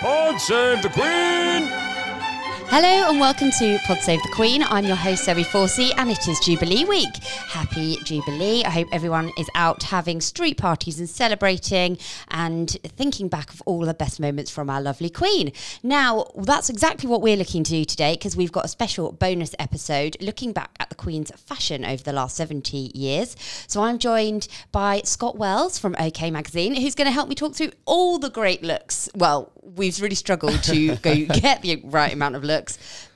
Pod save the Queen! Hello and welcome to Pod Save the Queen. I'm your host, Zoe Forsey, and it is Jubilee Week. Happy Jubilee. I hope everyone is out having street parties and celebrating and thinking back of all the best moments from our lovely Queen. Now, that's exactly what we're looking to do today because we've got a special bonus episode looking back at the Queen's fashion over the last 70 years. So I'm joined by Scott Wells from OK Magazine, who's going to help me talk through all the great looks. Well, we've really struggled to go get the right amount of looks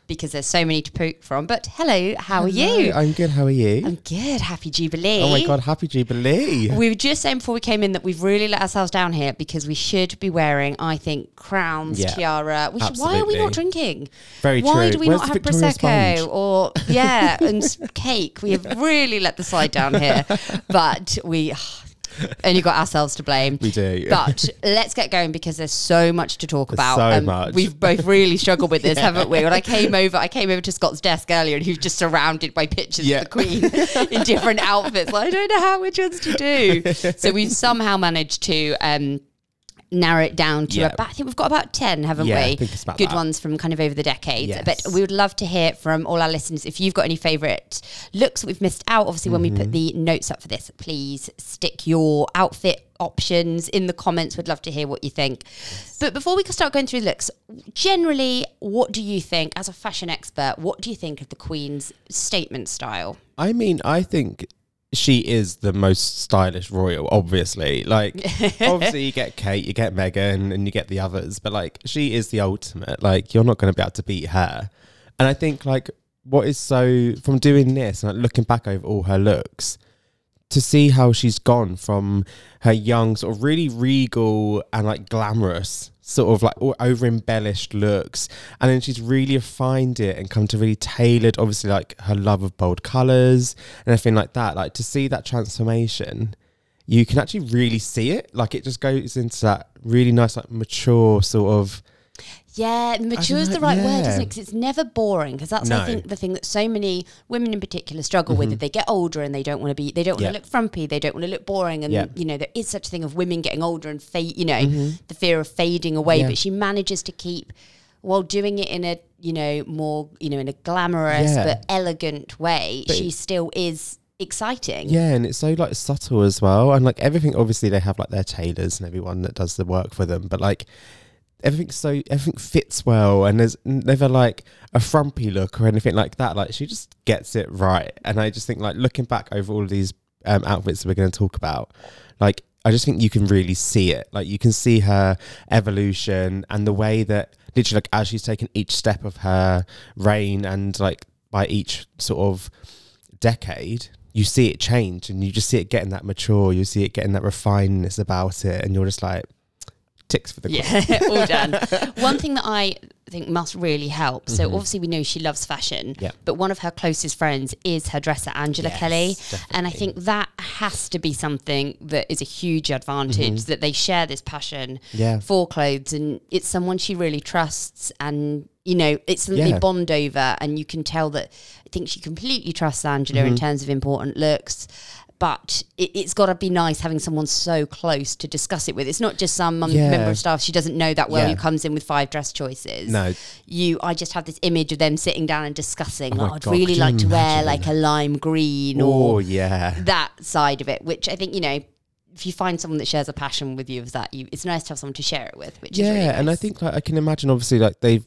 because there's so many to pick from. But hello, how are you? I'm good. How are you? I'm good. Happy Jubilee. oh my god, happy Jubilee! We were just saying before we came in that we've really let ourselves down here because we should be wearing, I think, crowns, Yeah, tiara. We should, why are we not drinking? Very why true. Why do we Where's not have Victoria prosecco sponge? or yeah, and cake? We have really let the slide down here, but we ah, only got ourselves to blame. We do. But let's get going because there's so much to talk There's about. so and much. We've both really struggled with this, haven't we? When I came over, I came over to Scott's desk earlier, and he was just surrounded by pictures Yeah. of the Queen in different outfits. Like, I don't know how which ones to do. So we've somehow managed to. Um, narrow it down to Yeah. about I think we've got about 10 haven't Yeah, we I think it's about good that. ones from kind of over the decades Yes. but we would love to hear from all our listeners if you've got any favorite looks we've missed out obviously when we put the Mm-hmm. notes up for this please stick your outfit options in the comments we'd love to hear what you think but before we can start going through looks generally what do you think as a fashion expert what do you think of the queen's statement style I mean, I think she is the most stylish royal. Obviously, like obviously you get Kate, you get Meghan, and you get the others, but like she is the ultimate. Like you're not going to be able to beat her. And I think like what is so from doing this and like, looking back over all her looks. to see how she's gone from her young, sort of really regal and like glamorous, sort of like over embellished looks, and then she's really refined it and come to really tailored, obviously like her love of bold colors and everything like that. Like to see that transformation, you can actually really see it. Like it just goes into that really nice, like mature sort of. Yeah, mature is the right word, isn't it? Because it's never boring. Because that's, I No. think, the thing that so many women in particular struggle with. Mm-hmm. If they get older and they don't want to be, they don't want Yeah. to look frumpy, they don't want to look boring, and Yeah. you know there is such a thing of women getting older and fade, you know, mm-hmm. the fear of fading away. Yeah. But she manages to keep while doing it in a you know more you know in a glamorous Yeah. but elegant way. But she still is exciting. Yeah, and it's so like subtle as well. And like everything, obviously they have like their tailors and everyone that does the work for them, but like everything's so everything fits well, and there's never like a frumpy look or anything like that. Like she just gets it right, and I just think like looking back over all of these um, outfits that we're going to talk about, like I just think you can really see it. Like you can see her evolution and the way that literally like as she's taken each step of her reign and like by each sort of decade, you see it change and you just see it getting that mature, you see it getting that refinedness about it, and you're just like ticks for the. Yeah, all done. One thing that I think must really help. So Mm-hmm. obviously we know she loves fashion, Yeah. but one of her closest friends is her dresser Angela Yes, Kelly, and I think that has to be something that is a huge advantage that they share this passion Mm-hmm. Yeah. for clothes, and it's someone she really trusts, and you know it's something they Yeah. bond over, and you can tell that I think she completely trusts Angela Mm-hmm. in terms of important looks. But it, it's got to be nice having someone so close to discuss it with. It's not just some um, Yeah. member of staff she doesn't know that well Yeah. who comes in with five dress choices. No. You I just have this image of them sitting down and discussing, Oh "Oh, I'd God, really like to wear like a lime green Oh or yeah. that side of it, which I think, you know, if you find someone that shares a passion with you of that, you it's nice to have someone to share it with. Which yeah, is really and I think like I can imagine obviously like they've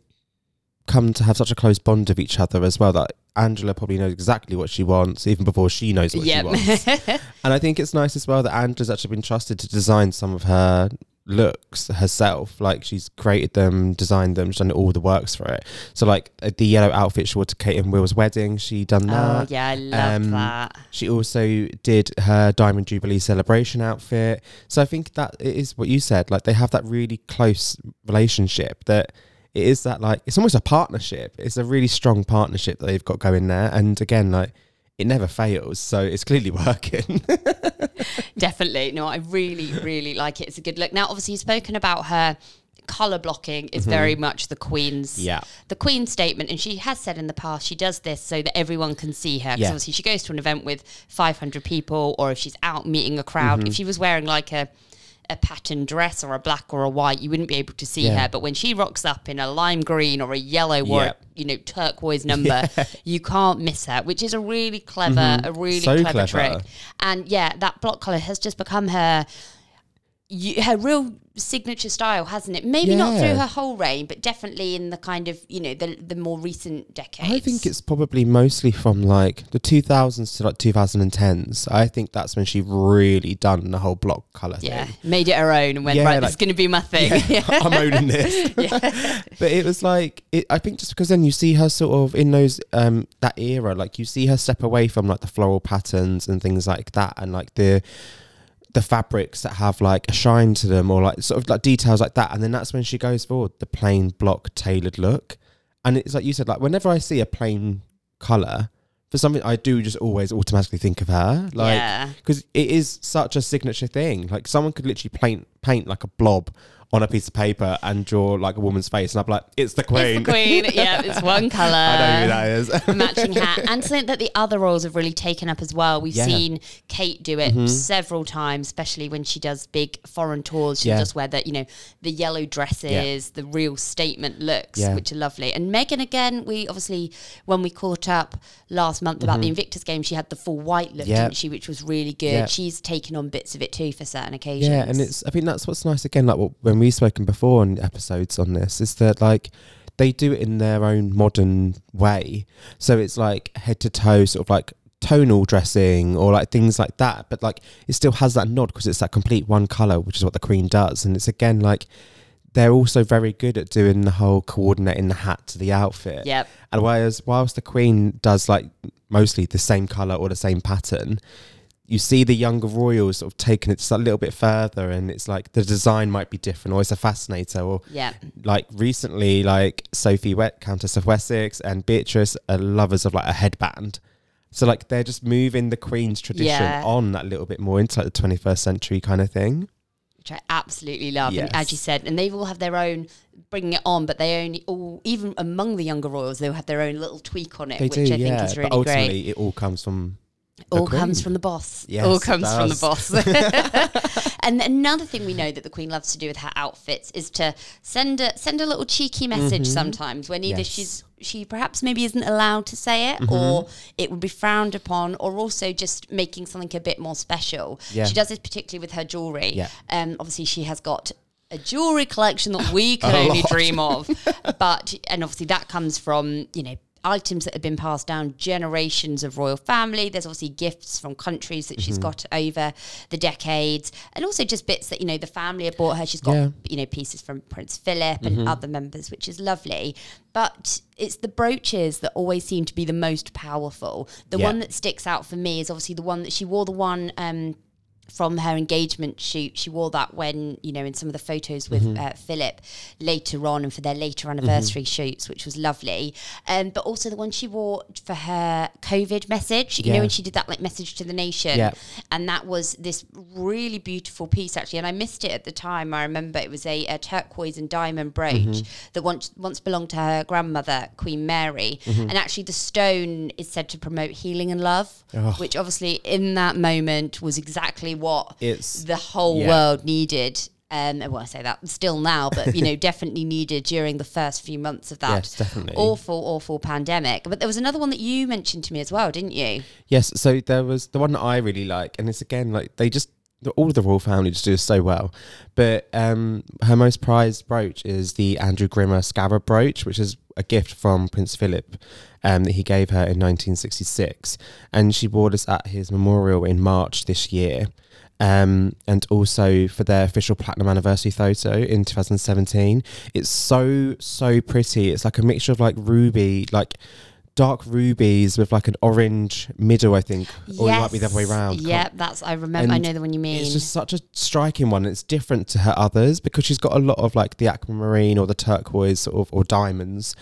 come to have such a close bond of each other as well that Angela probably knows exactly what she wants even before she knows what she wants. And I think it's nice as well that Angela's actually been trusted to design some of her looks herself. Like she's created them, designed them, she's done all the works for it. So like uh, the yellow outfit she wore to Kate and Will's wedding, she done oh that. yeah, I love Um, that. She also did her Diamond Jubilee celebration outfit. So I think that it is what you said. Like they have that really close relationship that it is that like it's almost a partnership. It's a really strong partnership that they've got going there. And again, like it never fails. So it's clearly working. Definitely. No, I really, really like it. It's a good look. Now, obviously, you've spoken about her color blocking is very much the queen's Mm-hmm. Yeah. the queen's statement and she has said in the past she does this so that everyone can see her because Yeah. obviously she goes to an event with 500 people or if she's out meeting a crowd Mm-hmm. if she was wearing like a a patterned dress or a black or a white you wouldn't be able to see Yeah. her but when she rocks up in a lime green or a yellow or Yeah. you know turquoise number you can't miss her which is a really clever a really Mm-hmm. So clever, clever. trick and yeah, that block color has just become her you, her real signature style, hasn't it? Maybe not through her whole reign, but definitely in the kind of you know the the more recent decades. I think it's probably mostly from like the 2000s to like 2010s. I think that's when she really done the whole block color yeah, thing. made it her own and went Yeah, right. this like- is going to be my thing. Yeah, I'm owning this. but it was like it, I think just because then you see her sort of in those um that era, like you see her step away from like the floral patterns and things like that, and like the the fabrics that have like a shine to them or like sort of like details like that, and then that's when she goes for the plain block tailored look. And it's like you said, like whenever I see a plain color. For something I do just always automatically think of her, like Yeah. because it is such a signature thing. Like someone could literally paint paint like a blob on a piece of paper and draw like a woman's face, and I'm like, it's the queen. It's the queen. yeah, it's one color. I know who that is. matching hat and something that the other roles have really taken up as well. We've Yeah. seen Kate do it several times, especially when she does big foreign tours. She Yeah. does wear the you know the yellow dresses, the real statement looks, Yeah. which are lovely. And Meghan again, we obviously when we caught up last month about the Invictus game, she had the full white look, Mm-hmm. Yeah. didn't she? Which was really good. Yeah. She's taken on bits of it too for certain occasions. Yeah, and it's I think that's what's nice again, like what, when we've spoken before on episodes on this, is that like they do it in their own modern way. So it's like head to toe, sort of like tonal dressing or like things like that. But like it still has that nod because it's that complete one color, which is what the Queen does. And it's again like they're also very good at doing the whole coordinating the hat to the outfit. Yep. And whereas whilst the Queen does like mostly the same color or the same pattern, you see the younger royals sort of taking it just a little bit further, and it's like the design might be different, or it's a fascinator, or Yeah. like recently, like Sophie Wet, Countess of Wessex, and Beatrice are lovers of like a headband. So like they're just moving the Queen's tradition Yeah. on that little bit more into like the 21st century kind of thing. which I absolutely love. And as you said, and they've all have their own bringing it on, but they only all even among the younger royals, they'll have their own little tweak on it, They which do, I think is really but ultimately, great. it all comes from the All comes from the boss. Yes, all comes from the boss. and another thing we know that the Queen loves to do with her outfits is to send a send a little cheeky message sometimes when either Mm-hmm. Yes. she's she perhaps maybe isn't allowed to say it Mm-hmm. or it would be frowned upon or also just making something a bit more special. Yeah. She does this particularly with her jewellery. Yeah. Um obviously she has got a jewelry collection that we can only lot. dream of. but and obviously that comes from, you know, items that have been passed down generations of royal family. There's obviously gifts from countries that Mm-hmm. she's got over the decades. And also just bits that, you know, the family have bought her. She's got, Yeah. Mm-hmm. you know, pieces from Prince Philip and other members, which is lovely. But it's the brooches that always seem to be the most powerful. The Yeah. one that sticks out for me is obviously the one that she wore the one um from her engagement shoot. She wore that when, you know, in some of the photos with Mm-hmm. uh, Philip later on and for their later anniversary shoots, which was lovely. Um, but also the one she wore for her COVID message, you know, Yeah. when she did that like message to the nation. Yeah. And that was this really beautiful piece actually. And I missed it at the time. I remember it was a, a turquoise and diamond brooch Mm-hmm. that once, once belonged to her grandmother, Queen Mary. Mm-hmm. And actually the stone is said to promote healing and love, Oh. which obviously in that moment was exactly what It's- the whole yeah. world needed. Um, well, I say that still now, but you know, definitely needed during the first few months of that Yes, awful, awful pandemic. But there was another one that you mentioned to me as well, didn't you? Yes, so there was the one that I really like, and it's again like they just all of the royal family just do so well. But um, her most prized brooch is the Andrew Grima scarab brooch, which is a gift from Prince Philip um, that he gave her in 1966, and she wore this at his memorial in March this year. Um, and also for their official platinum anniversary photo in 2017. It's so so pretty. It's like a mixture of like ruby, like dark rubies with like an orange middle, I think, or it might be the other way around. Yeah, that's I remember. I know the one you mean. It's just such a striking one. It's different to her others because she's got a lot of like the aquamarine or the turquoise sort of or diamonds.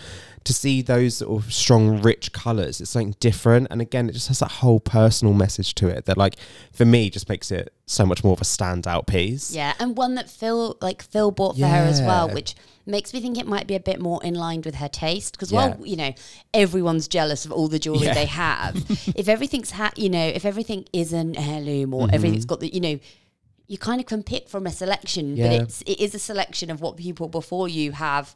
To see those sort of strong, rich colours, it's something different. And again, it just has that whole personal message to it that, like, for me, just makes it so much more of a standout piece. Yeah, and one that Phil like Phil bought for her as well, which makes me think it might be a bit more in line with her taste. Because Yeah. while you know everyone's jealous of all the jewelry Yeah. they have, if everything's ha- you know if everything is an heirloom or Mm-hmm. everything's got the you know. You kind of can pick from a selection, Yeah. but it's it is a selection of what people before you have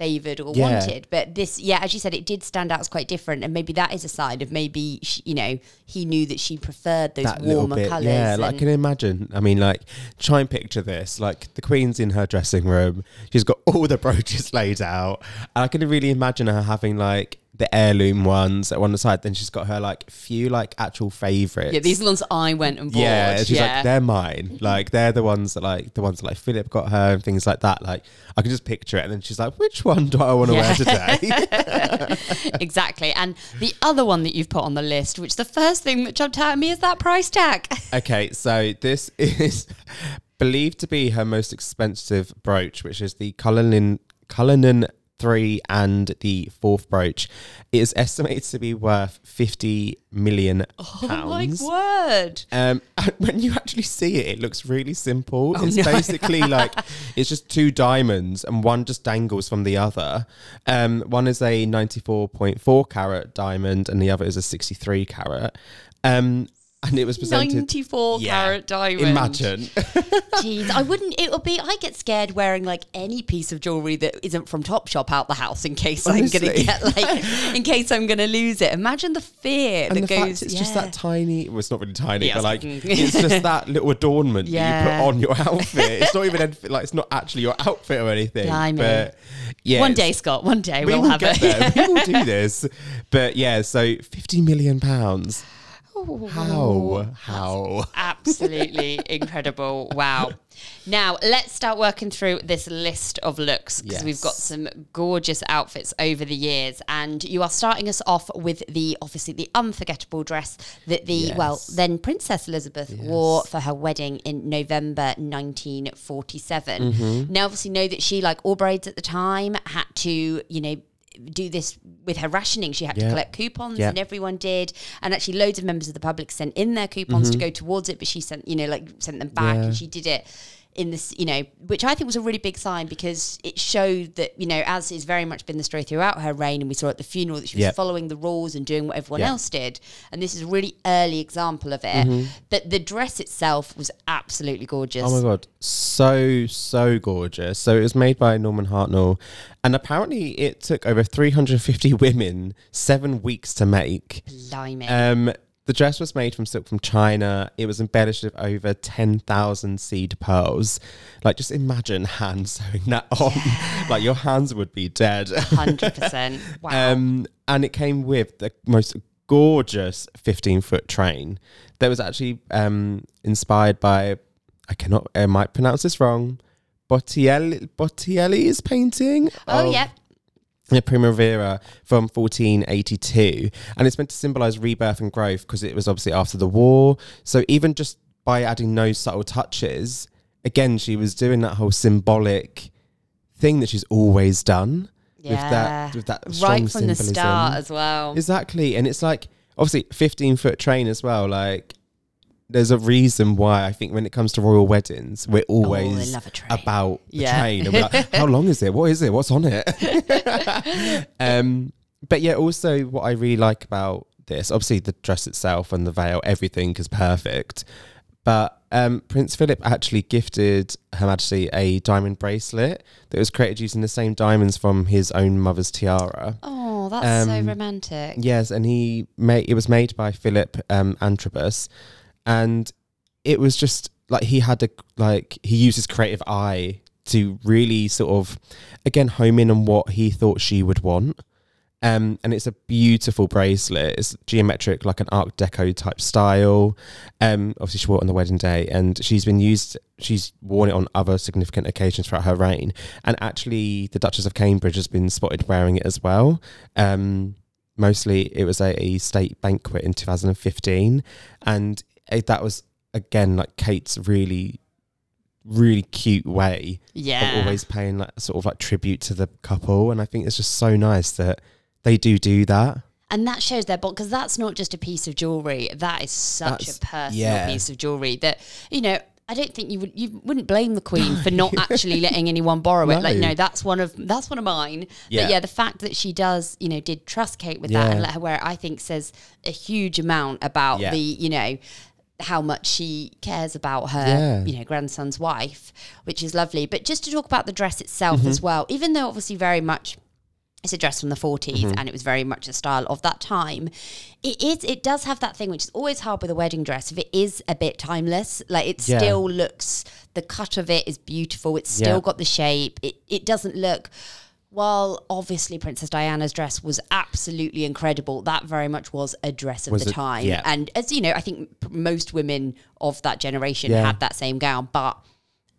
favored or Yeah. wanted. But this, yeah, as you said, it did stand out as quite different, and maybe that is a sign of maybe sh you know he knew that she preferred those that warmer bit, colours. yeah. Like, I can imagine. I mean, like, try and picture this. Like, the queen's in her dressing room. She's got all the brooches laid out. And I can really imagine her having like the heirloom ones at one side. Then she's got her like few like actual favorites. yeah, these are the ones I went and bought. Yeah, she's yeah. like, they're mine. Like, they're the ones that, like, the ones that, like, Philip got her and things like that. Like, I can just picture it. And then she's like, which one do I want to wear today? exactly. And the other one that you've put on the list, which the first thing that jumped out at me is that price tag. okay, so this is believed to be her most expensive brooch, which is the Cullinan, Cullinan 3 and the fourth brooch. It is estimated to be worth 50 million pounds. Oh my word. Um, when you actually see it, it looks really simple. Oh, it's no. basically like it's just two diamonds, and one just dangles from the other. Um, one is a ninety-four point four carat diamond, and the other is a sixty-three carat. Um, and it was presented 94 Yeah, carat diamond. Imagine. Jeez, I wouldn't. It would be. I get scared wearing like any piece of jewelry that isn't from Topshop out the house in case I'm gonna get like, in case I'm gonna lose it. Imagine the fear and that the goes. fact it's just that tiny. Well, it's not really tiny, Yeah, but like it's- it's just that little adornment that you put on your outfit. It's not even anything, like it's not actually your outfit or anything. Blimey. But yeah, One day, Scott. One day we we'll will have get it. there. We will do this. But yeah, so fifty million pounds. How? How? Absolutely incredible. Wow. Now, let's start working through this list of looks because we've got some gorgeous outfits over the years. And you are starting us off with the obviously the unforgettable dress that the, well, then Princess Elizabeth wore for her wedding in November 1947. Mm-hmm. Now, obviously, know that she, like all braids at the time, had to, you know, do this with her rationing. She had to collect coupons Yeah. and everyone did. And actually loads of members of the public sent in their coupons to Mm-hmm. go towards it, but she sent, you know, like sent them back Yeah. and she did it in this, you know, which I think was a really big sign because it showed that, you know, as has very much been the story throughout her reign, and we saw at the funeral that she was Yeah. following the rules and doing what everyone Yeah. else did. And this is a really early example of it. But the dress itself was absolutely gorgeous. Oh my god, so so gorgeous. So it was made by Norman Hartnell, and apparently it took over 350 women seven weeks to make. Blimey. Um, the dress was made from silk from China. It was embellished with over 10,000 seed pearls. Like, just imagine hand sewing that on. like, your hands would be dead. 100%. Wow. Um, and it came with the most gorgeous 15 foot train that was actually um, inspired by, I cannot, I might pronounce this wrong, Bottielli, Bottielli's painting. oh, yeah. The Primavera from 1482. And it's meant to symbolize rebirth and growth because it was obviously after the war. So even just by adding those subtle touches, again, she was doing that whole symbolic thing that she's always done. With that, with that strong right from the symbolism. start as well. Exactly. And it's like, obviously, 15 foot train as well. Like, there's a reason why I think when it comes to royal weddings, we're always Oh, love a train. about the Yeah. train. And we're like, how long is it? What is it? What's on it? um, but yeah, also what I really like about this, obviously the dress itself and the veil, everything is perfect. But um, Prince Philip actually gifted Her Majesty a diamond bracelet that was created using the same diamonds from his own mother's tiara. Oh, that's so Um, romantic. Yes, and he made it was made by Philip um, Antrobus, and it was just like he had a like he used his creative eye to really sort of again home in on what he thought she would want. Um, and it's a beautiful bracelet. It's geometric, like an Art Deco type style. Um, obviously, she wore it on the wedding day, and she's been used. She's worn it on other significant occasions throughout her reign. And actually, the Duchess of Cambridge has been spotted wearing it as well. Um, mostly, it was a, a state banquet in 2015, and it, that was again like Kate's really really cute way Yeah. of always paying like sort of like tribute to the couple and i think it's just so nice that they do do that And that shows their bond because that's not just a piece of jewelry. That is such That's- a personal yeah. piece of jewelry that you know. I don't think you would you wouldn't blame the Queen for not actually letting anyone borrow it. Like, No. no, that's one of that's one of mine. Yeah. But yeah, the fact that she does, you know, did trust Kate with that and let her wear it, I think says a huge amount about Yeah. the, you know, how much she cares about her, Yeah. you know, grandson's wife, which is lovely. But just to talk about the dress itself Mm-hmm. as well, even though obviously very much it's a dress from the 40s Mm-hmm. and it was very much a style of that time it is it does have that thing which is always hard with a wedding dress if it is a bit timeless like it Yeah. still looks the cut of it is beautiful it's still Yeah. got the shape it, it doesn't look while obviously Princess Diana's dress was absolutely incredible, that very much was a dress of Was the it- time. yeah. And as you know, I think most women of that generation Yeah. had that same gown, but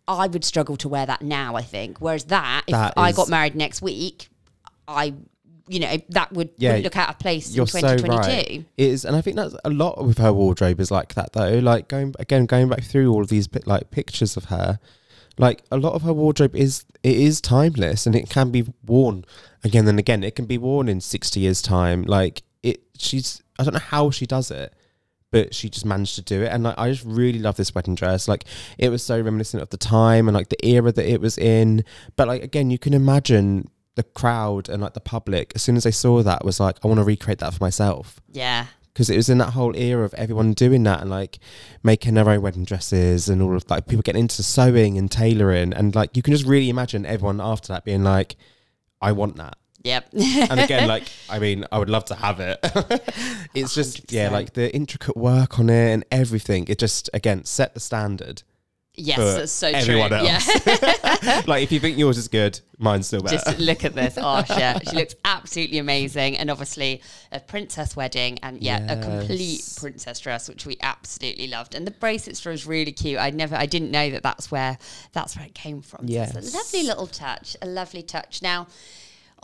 I would struggle to wear that now, I think. Whereas that, if That I got married next week, I, you know, that would, Yeah, would look out of place in so 2022. right it is and i think that's a lot with her wardrobe is like that though like going again going back through all of these like pictures of her like a lot of her wardrobe is it is timeless and it can be worn again and again. It can be worn in 60 years time. Like it she's i don't know how she does it but she just managed to do it. And like, i just really love this wedding dress. Like it was so reminiscent of the time and like the era that it was in. But like again you can imagine the crowd and like the public as soon as they saw that was like i want to recreate that for myself. Yeah. Because it was in that whole era of everyone doing that and like making their own wedding dresses and all of like people getting into sewing and tailoring and like you can just really imagine everyone after that being like i want that. Yep. and again like i mean i would love to have it. It's just yeah like the intricate work on it and everything it just again set the standard yes, that's so everyone true. else Yeah. like if you think yours is good mine's still better Just look at this, Oh Arsha. She looks absolutely amazing, and obviously a princess wedding, and yeah, a complete princess dress, which we absolutely loved. And the bracelets was really cute. I never, I didn't know that that's where that's where it came from. So it's Yes. a lovely little touch, a lovely touch. Now.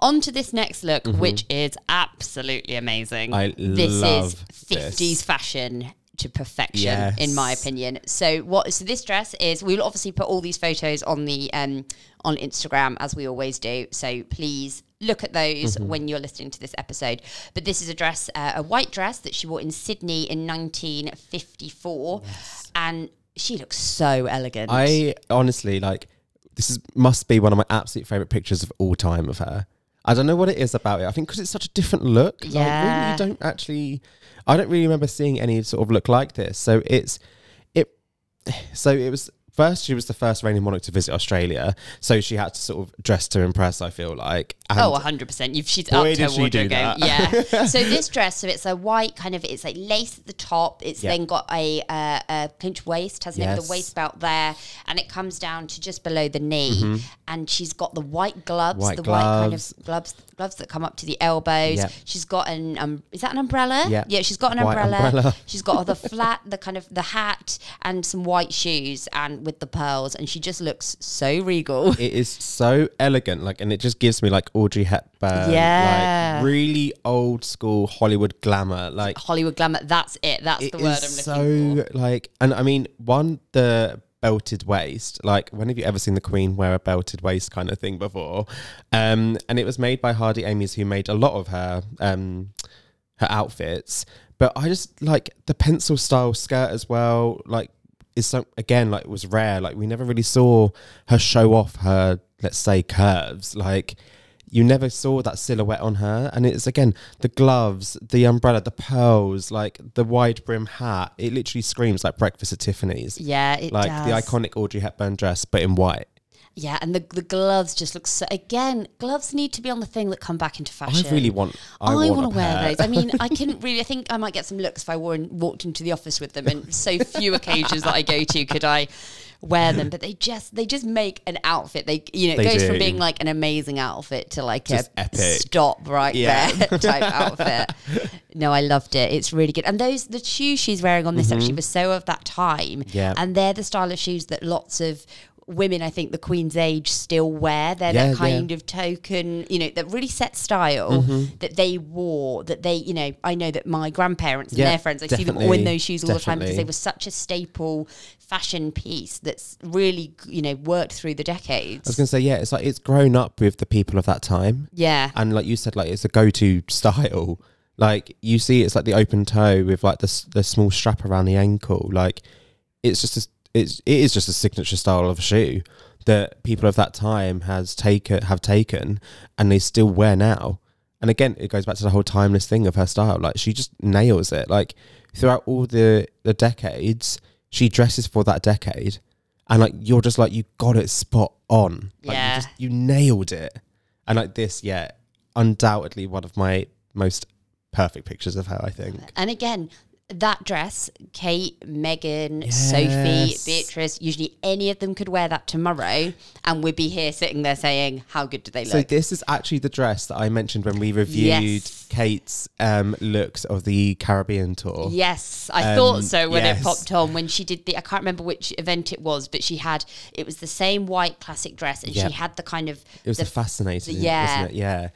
On to this next look, which is absolutely amazing. Mm-hmm. I this love is this. 50s fashion to perfection, in my opinion. So what? So this dress is. We'll obviously put all these photos on the um, on Instagram as we always do. So please look at those Mm-hmm. when you're listening to this episode. But this is a dress, uh, a white dress that she wore in Sydney in 1954, and she looks so elegant. I honestly like this is must be one of my absolute favorite pictures of all time of her. I don't know what it is about it. I think because it's such a different look. Like, Yeah. really, you don't actually. I don't really remember seeing any sort of look like this. So it's it. So it was first. She was the first reigning monarch to visit Australia. So she had to sort of dress to impress. I feel like. And Oh, 100%. You've, she's upped her did she do wardrobe game. Yeah. so this dress, so it's a white kind of, it's like lace at the top. It's Yeah. then got a, uh, a pinch waist, hasn't it? With Yes. the waist belt there. And it comes down to just below the knee. And she's got the white gloves, Mm-hmm. White the white kind of gloves, gloves that come up to the elbows. Yep. She's got an, um, is that an umbrella? Yep. Yeah, she's got an umbrella. umbrella. She's got the flat, the kind of the hat and some white shoes and with the pearls. And she just looks so regal. it is so elegant, like, and it just gives me like Audrey Hepburn, Yeah. like really old school Hollywood glamour, like Hollywood glamour. That's it. That's It the word I'm looking so for. like, and I mean, one the belted waist. Like, when have you ever seen the Queen wear a belted waist kind of thing before? Um, and it was made by Hardy Amies, who made a lot of her um her outfits. But I just like the pencil style skirt as well. Like, is so again like it was rare. Like, we never really saw her show off her let's say curves. Like you never saw that silhouette on her and it's again the gloves the umbrella the pearls like the wide brim hat it literally screams like breakfast at tiffany's Yeah, it like does. the iconic audrey hepburn dress but in white Yeah, and the the gloves just look so. Again, gloves need to be on the thing that come back into fashion. I really want. I, I, want to wear those. I mean, I couldn't really. I think I might get some looks if I wore and walked into the office with them. And so few occasions that I go to could I wear them. But they just they just make an outfit. They you know it They goes from being like an amazing outfit to like Just a epic. stop right Yeah. there type outfit. No, I loved it. It's really good. And those the shoes she's wearing on this actually were so of that time. Mm-hmm. Yeah. and they're the style of shoes that lots of women I think the Queen's age still wear. They're Yeah, that yeah. kind of token, you know, that really set style Mm-hmm. that they wore. That they, you know, I know that my grandparents and Yeah, their friends, I see them all in those shoes all the time because they were such a staple fashion piece that's really, you know, worked through the decades. I was gonna say yeah. It's like it's grown up with the people of that time. yeah, and like you said, like it's a go-to style. Like you see, it's like the open toe with like the the small strap around the ankle. Like it's just a, it's it is just a signature style of a shoe that people of that time has taken have taken, and they still wear now. And again, it goes back to the whole timeless thing of her style. Like she just nails it. Like throughout all the the decades, she dresses for that decade, and like you're just like you got it spot on. Like, Yeah. you just you nailed it. And like this, yeah, undoubtedly one of my most perfect pictures of her. I think. And again, that dress, Kate, Meghan, Sophie, Beatrice, usually any of them could wear that tomorrow and we'd be here sitting there saying, How good do they look?" So this is actually the dress that I mentioned when we reviewed Yes. Kate's um, looks of the Caribbean tour. Yes, I Um, thought so when yes. it popped on. When she did the, I can't remember which event it was, but she had it was the same white classic dress, and Yep. she had the kind of It was the, fascinating, yeah. wasn't it? Yeah.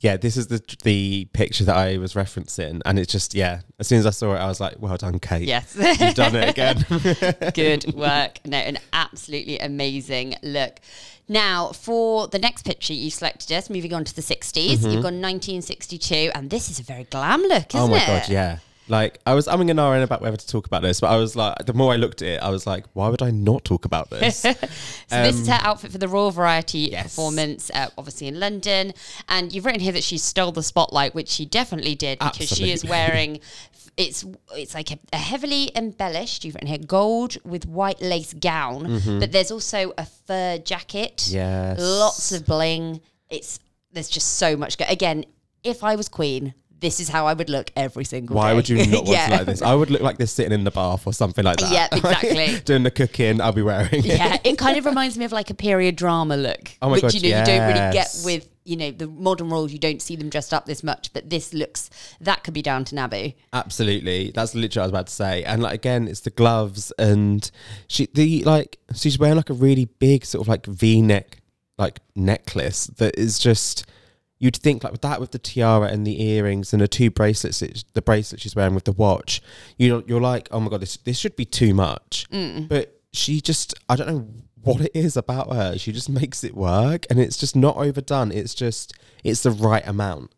Yeah, this is the the picture that I was referencing, and it's just yeah. As soon as I saw it, I was like, "Well done, Kate. yes, you've done it again." good work. No, an absolutely amazing look. Now, for the next picture you selected us, moving on to the 60s, you've mm-hmm. gone 1962, and this is a very glam look, isn't oh my it? god, yeah. Like I was umming and ahhing about whether to talk about this, but I was like, the more I looked at it, I was like, why would I not talk about this? So this is her outfit for the Royal Variety Um, Yes. performance, uh, obviously in London. And you've written here that she stole the spotlight, which she definitely did because she is wearing. It's it's like a, a heavily embellished. You've written here gold with white lace gown, but there's also a fur jacket. Mm-hmm. Yes. lots of bling. It's there's just so much. Go- Again, if I was queen, this is how I would look every single day. Why day. would you not want Yeah. to like this? I would look like this sitting in the bath or something like that. Yeah, exactly. Doing the cooking, I'll be wearing it. yeah, it kind of reminds me of like a period drama look, Oh my which God, you know you don't really get with you know the modern royals. You don't see them dressed up this much, but this looks that could be Downton Abbey. Absolutely. That's literally what I was about to say. And like again, it's the gloves and she the like she's wearing like a really big sort of like V neck like necklace that is just you'd think like with that with the tiara and the earrings and the two bracelets it's, the bracelet she's wearing with the watch you you're like oh my god this this should be too much. Mm. But she just I don't know what it is about her. She just makes it work and it's just not overdone. It's just it's the right amount.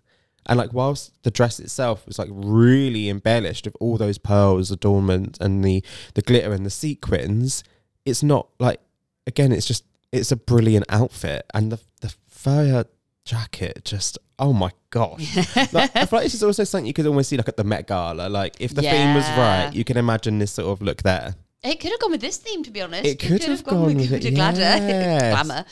And like whilst the dress itself was like really embellished with all those pearls, adornment, and the the glitter and the sequins, it's not like again, it's just it's a brilliant outfit. And the the fur jacket just oh my gosh. like, I feel like this is also something you could almost see like at the Met Gala. Like if the theme was right, you can imagine this sort of look there. It could have gone with this theme, to be honest. It could have gone with it, Gladder. yes. glamour.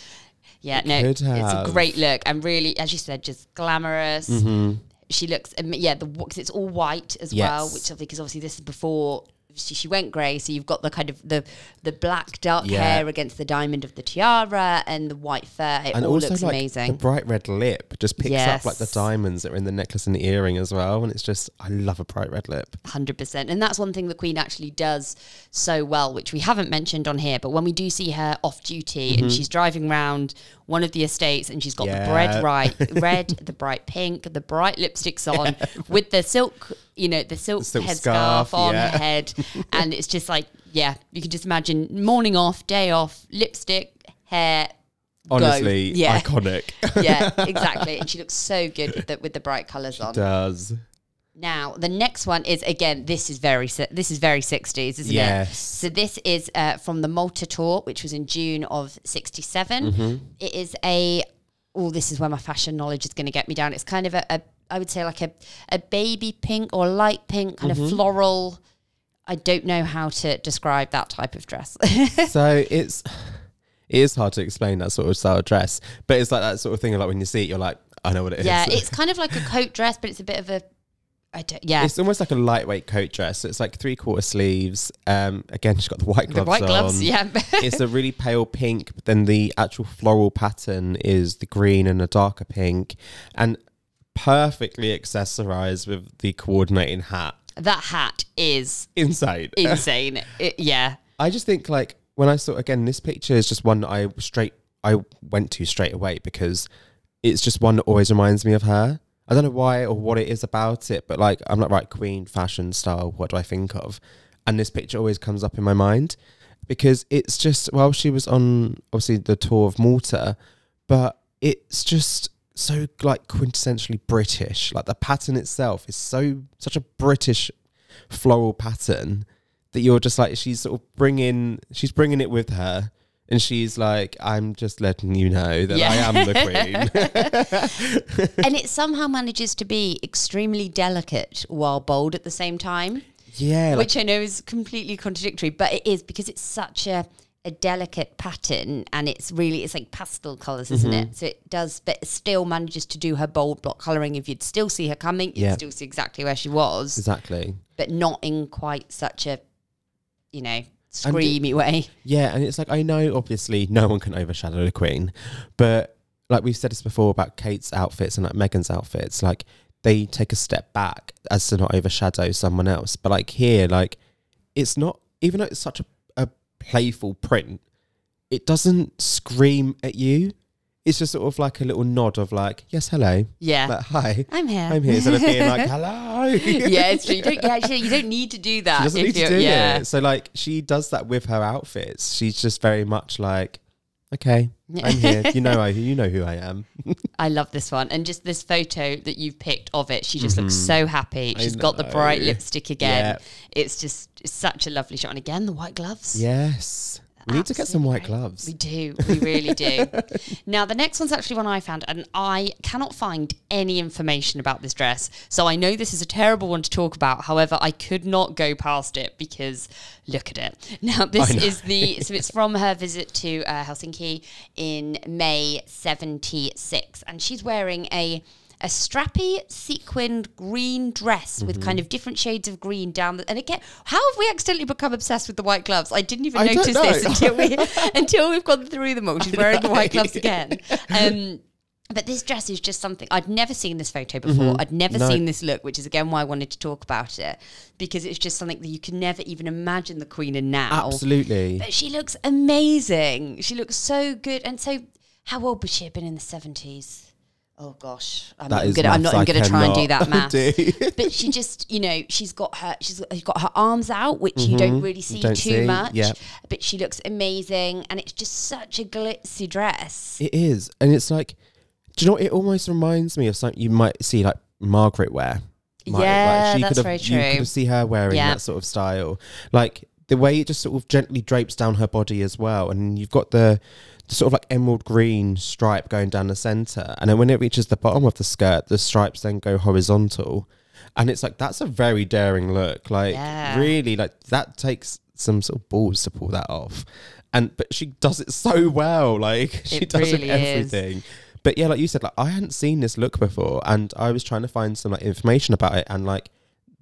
Yeah, no, could it's a great look and really, as you said, just glamorous. Mm-hmm. She looks, yeah, the because it's all white as well, Yes. which obviously because obviously this is before she, she went grey, so you've got the kind of the the black dark Yeah. hair against the diamond of the tiara and the white fur. It And all also looks like amazing. the bright red lip just picks up like the diamonds that are in the necklace and the earring as well. And it's just I love a bright red lip. Hundred percent, and that's one thing the Queen actually does so well, which we haven't mentioned on here. But when we do see her off duty and she's driving around one of the estates, and she's got the Mm-hmm. Bread right, red, the bright pink, the bright lipsticks on, with the silk, you know, the silk, silk headscarf scarf, on yeah. her head, and it's just like, yeah, you can just imagine morning off, day off, lipstick, hair. go. Honestly, yeah, iconic. yeah, exactly, and she looks so good with the, with the bright colours on. Does. Now, the next one is again. This is very this is very sixties, isn't it? Yes. So this is uh, from the Malta tour, which was in June of '67. Mm-hmm. It is a. Oh, this is where my fashion knowledge is going to get me down. It's kind of a, a I would say like a a baby pink or light pink, kind Mm-hmm. of floral. I don't know how to describe that type of dress. so it's it is hard to explain that sort of style of dress. But it's like that sort of thing. Like when you see it, you're like, I know what it is. Yeah, it's kind of like a coat dress, but it's a bit of a. I don't, yeah, It's almost like a lightweight coat dress. It's like three quarter sleeves. Um, again, she's got the white gloves. the gloves. white gloves. on. Yeah, it's a really pale pink, but then the actual floral pattern is the green and a darker pink, and perfectly accessorized with the coordinating hat. that hat is Insane. insane. It- yeah, I just think like when I saw again, this picture is just one that I straight I went to straight away because it's just one that always reminds me of her. I don't know why or what it is about it, but like I'm like right, Queen fashion style. What do I think of? And this picture always comes up in my mind because it's just well, she was on obviously the tour of Malta, but it's just so like quintessentially British. Like the pattern itself is so such a British floral pattern that you're just like she's sort of bringing she's bringing it with her and she's like i'm just letting you know that Yeah. i am the queen and it somehow manages to be extremely delicate while bold at the same time, yeah like, which I know is completely contradictory, but it is because it's such a a delicate pattern and it's really it's like pastel colors isn't Mm-hmm. it? So it does but it still manages to do her bold block coloring. If you'd still see her coming you'd Yeah. still see exactly where she was. Exactly. But not in quite such a you know And it- screamy way. Yeah and it's like i know obviously no one can overshadow the queen but like we've said this before about kate's outfits and like meghan's outfits like they take a step back as to not overshadow someone else. But like here like it's not even though it's such a playful print it doesn't scream at you. It's just sort of like a little nod of like yes hello. Yeah. Like hi. I'm here. I'm here. Instead of being like hello. Yeah it's true. You don't actually you don't need to do that she doesn't if need to do yeah. it. So like she does that with her outfits. She's just very much like okay i'm here you know i you know who i am I love this one. And just this photo that you've picked of it, she just looks so happy. Mm-hmm. She's got the bright lipstick again. Yeah. It's just it's such a lovely shot. And again, the white gloves. yes we need to get some white gloves We do. We really do. now, the next one's actually one I found, and I cannot find any information about this dress. So I know this is a terrible one to talk about. However, I could not go past it because look at it. Now, this is the, so it's from her visit to uh, Helsinki in May 76. And she's wearing a. A strappy sequined green dress with Mm-hmm. kind of different shades of green down the, and again, how have we accidentally become obsessed with the white gloves? I didn't even I notice this until we until we've gone through them all. She's wearing the white gloves again. Um, but this dress is just something I'd never seen this photo before. I'd never Mm-hmm. No. seen this look, which is again why I wanted to talk about it because it's just something that you can never even imagine the queen in now. absolutely But she looks amazing. She looks so good. And so, how old would she have been in the seventies? Oh gosh, I'm That not gonna. I'm not even gonna try and do that math. do. but she just, you know, she's got her, she's got her arms out, which you don't really see Mm-hmm. don't too see, much. yeah. But she looks amazing, and it's just such a glitzy dress. It is, and it's like, do you know? It almost reminds me of something you might see like Margaret wear. Might- Yeah, she that's could have, very You true. could see her wearing Yeah. that sort of style, like the way it just sort of gently drapes down her body as well, and you've got the, the sort of like emerald green stripe going down the center, and then when it reaches the bottom of the skirt, the stripes then go horizontal, and it's like that's a very daring look. Like Yeah. really, like that takes some sort of balls to pull that off. And but she does it so well. Like she It does really it is. everything. But yeah, like you said, like I hadn't seen this look before, and I was trying to find some like information about it, and like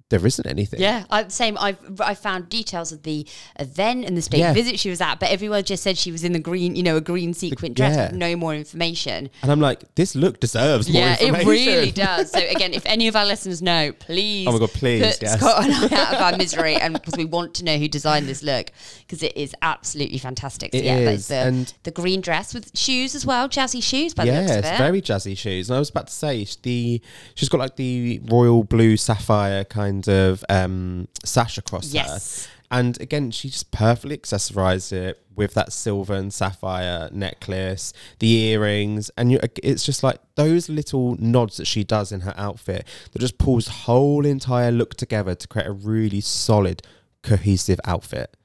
there isn't anything. Yeah, I, same. I've I found details of the event and the state Yeah. visit she was at, but everyone just said she was in the green, you know, a green sequin dress yeah. with no more information. And I'm like, this look deserves more Yeah, it really does. So again, if any of our listeners know, please, Oh my God, please, put yes. Scott and I out of our misery, and because we want to know who designed this look, because it is absolutely fantastic. So It yeah, is, it's the, and- the green dress with shoes as well, jazzy shoes by the Yeah, looks of it. very jazzy shoes. And I was about to say the she's got like the royal blue sapphire kind of um sash across Yes. her. And again, she just perfectly accessorized it with that silver and sapphire necklace, the earrings, and you, it's just like those little nods that she does in her outfit that just pulls the whole entire look together to create a really solid, cohesive outfit.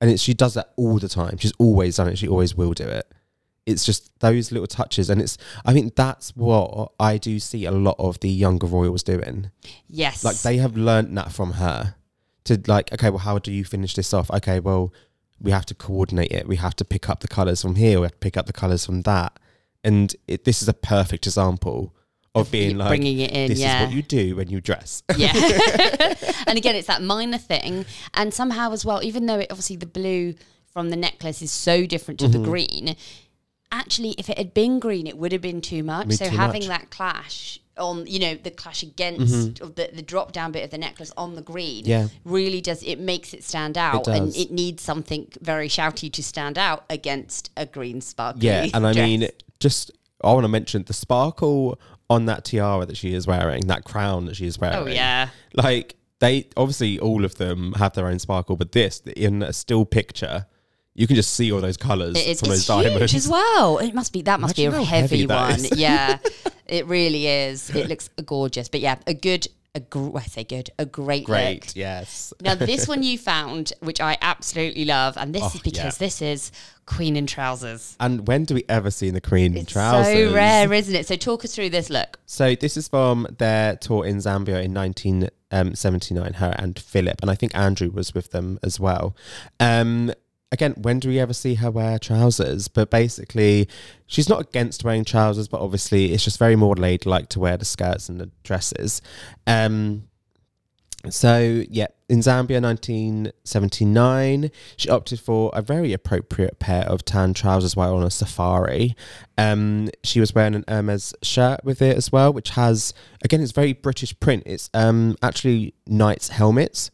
And it's, she does that all the time. She's always done it. She always will do it it's just those little touches and it's i think that's what i do see a lot of the younger royals doing yes, like they have learned that from her to like okay well how do you finish this off okay well we have to coordinate it. We have to pick up the colors from here. We have to pick up the colors from that. And it, this is a perfect example of being like bringing it in, This yeah. is what you do when you dress. Yeah. and again, it's that minor thing. And somehow, as well, even though it, obviously the blue from the necklace is so different to Mm-hmm. the green, actually, if it had been green, it would have been too much. So too having much. that clash on, you know, the clash against of the, the drop down bit of the necklace on the green Mm-hmm. Yeah. really does, it makes it stand out. and does. it needs something very shouty to stand out against a green sparkly. Yeah, and I mean, just I want to mention the sparkle on that tiara that she is wearing, that crown that she is wearing. Oh, yeah. like they obviously all of them have their own sparkle, but this in a still picture, you can just see all those colors It is. from It's those huge diamonds. as well. It must be that must Imagine be a heavy heavy, one. yeah, it really is. It looks gorgeous. But yeah, a good, a gr- I say good, a great, Great, look. yes. Now this one you found, which I absolutely love, and this Oh, is because yeah. this is Queen in trousers. And when do we ever see the Queen in Trousers? It's so rare, isn't it? So talk us through this look. So this is from their tour in Zambia in 1979. Her and Philip, and I think Andrew was with them as well. Um, again, when do we ever see her wear trousers? But basically, she's not against wearing trousers, but obviously, it's just very more ladylike to wear the skirts and the dresses. Um, so yeah, in Zambia, 1979, she opted for a very appropriate pair of tan trousers while on a safari. Um, she was wearing an Hermes shirt with it as well, which has again, it's very British print. It's um actually knights' helmets.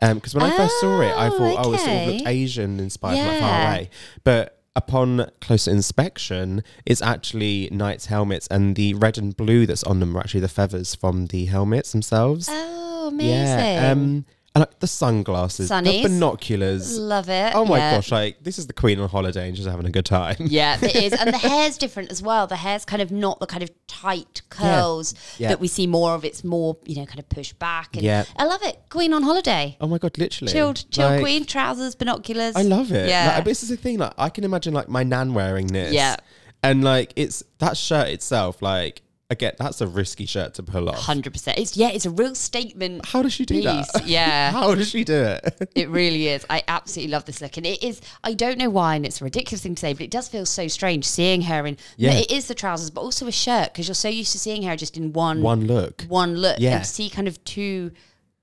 Because when I first saw it, I Oh, thought, oh, it sort of looked. Asian inspired from like, far away. But upon closer inspection, it's actually knights' helmets, and the red and blue that's on them are actually the feathers from the helmets themselves. Oh, amazing! Yeah. Um, and like the sunglasses, Sunnies. the binoculars. Love it. Oh my yeah. gosh! Like this is the Queen on holiday and she's having a good time. Yeah, it is. And the hair's different as well. The hair's kind of not the kind of tight curls Yeah. that we see more of. It's more, you know, kind of pushed back. And Yeah. I love it. Queen on holiday. Oh my god! Literally Chilled, chilled Like, queen, trousers, binoculars. I love it. Yeah. Like, this is the thing. Like I can imagine like my nan wearing this. Yeah. And like it's that shirt itself. Like again, that's a risky shirt to pull off. Hundred percent. It's yeah, it's a real statement. How does she do that? Yeah. How does she do it? It really is. I absolutely love this look, and it is. I don't know why, and it's a ridiculous thing to say, but it does feel so strange seeing her in. Yeah. it is the trousers, but also a shirt because you're so used to seeing her just in one One look. one look. Yeah. and to see kind of two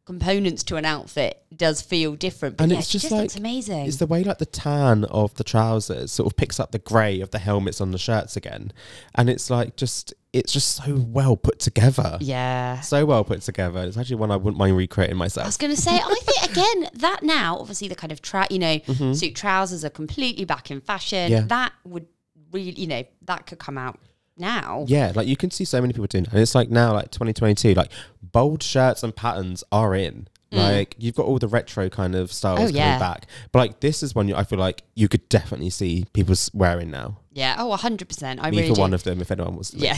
components to an outfit does feel different. But and yeah, it's just just like looks amazing. It's the way like the tan of the trousers sort of picks up the grey of the helmets on the shirts again, and it's like just it's just so well put together. yeah. So well put together. It's actually one I wouldn't mind recreating myself. I was going to say, I think again that now, obviously the kind of tra- you know, suit trousers are completely back in fashion. Mm-hmm. Yeah. That would really, you know, that could come out now. Yeah, like you can see so many people doing, it. and it's like now, like 2022, like bold shirts and patterns are in. Like you've got all the retro kind of styles Mm. Oh, coming yeah. back, but like this is one you, I feel like you could definitely see people wearing now. Yeah. Oh, 100%. I Me really for do. one of them, if anyone was. Yeah,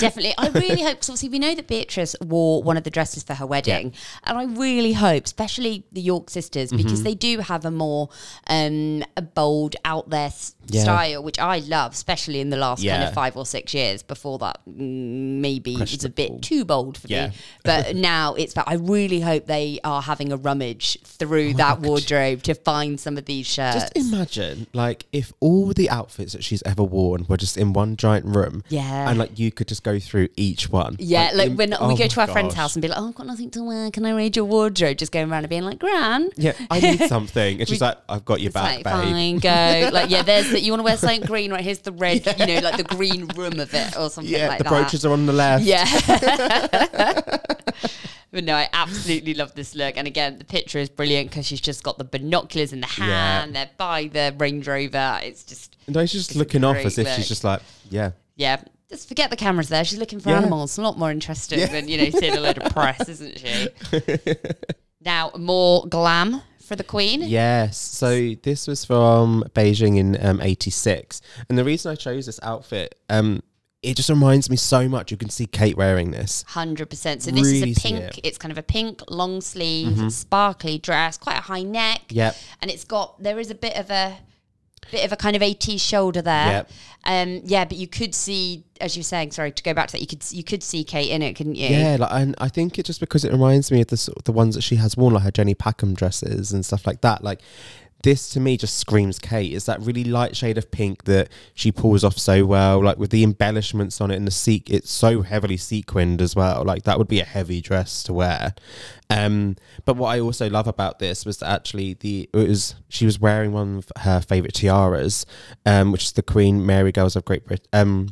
definitely. I really hope. Because obviously, we know that Beatrice wore one of the dresses for her wedding, and I really hope, especially the York sisters, Mm-hmm. because they do have a more um, a bold, out there s- Yeah. style, which I love, especially in the last kind Yeah. of five or six years. Before that, mm, maybe it's a Questionable. bit too bold for Yeah. me. But now it's. That I really hope they are having a rummage through that wardrobe to find some of these shirts. Oh Just imagine, like, if all the outfits that she's ever worn were just in one giant room. Yeah. And, like, you could just go through each one. Yeah, like, in- when oh we go to our friend's house and be like, "Oh, I've got nothing to wear. Can I raid your wardrobe?" Just going around and being like, "Gran." Yeah, I need something. And she's We- like, I've got your back, like, babe. fine, go. Like, yeah, there's that. You want to wear something green, right? Here's the red, you know, like the green room of it or something Yeah, like the that. brooches are on the left. Yeah. but no, I absolutely love this look. And again, the picture is brilliant because she's just got the binoculars in the hand. They're by the Range Rover. It's just, No, she's just looking off as if look. she's just like, yeah. yeah. Just forget the cameras there. She's looking for Yeah. animals. A lot more interesting Yeah. than, you know, seeing a load of press, isn't she? now, more glam for the Queen. Yes. So this was from Beijing in um, 86. And the reason I chose this outfit, um, it just reminds me so much. You can see Kate wearing this. Hundred percent. So this Really is a pink. it. Mm-hmm. It's kind of a pink long sleeve, sparkly dress, quite a high neck. Yep. And it's got there is a bit of a bit of a kind of 80s shoulder there. Yep. Um, yeah, but you could see, as you were saying, sorry to go back to that, you could you could see Kate in it, couldn't you? Yeah, like, and I think it just because it reminds me of the sort of the ones that she has worn, like her Jenny Packham dresses and stuff like that. Like this to me just screams Kate. It's that really light shade of pink that she pulls off so well, like with the embellishments on it and the seek. It's so heavily sequined as well. Like that would be a heavy dress to wear. Um, but what I also love about this was that actually the it was she was wearing one of her favorite tiaras, um, which is the Queen Mary Girls of Great Britain. Um,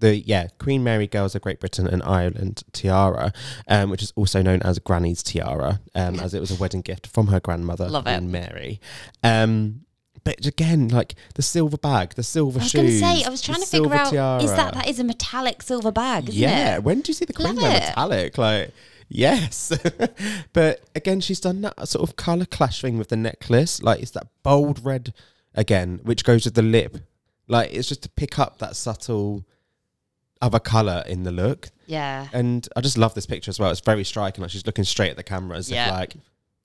the yeah Queen Mary Girls of Great Britain and Ireland tiara, um, which is also known as Granny's tiara, um, as it was a wedding gift from her grandmother, Love it. Queen Mary. Um, but again, like the silver bag, the silver I was going to shoes. say, I was the trying to figure silver out tiara. is that that is a metallic silver bag, isn't yeah, it? when do you see the Queen Love wear it. metallic? Like, yes. but again, she's done that sort of colour clash thing with the necklace. Like, it's that bold red again, which goes with the lip. Like, it's just to pick up that subtle other colour in the look. Yeah. And I just love this picture as well. It's very striking. Like, she's looking straight at the camera as Yeah. if, like,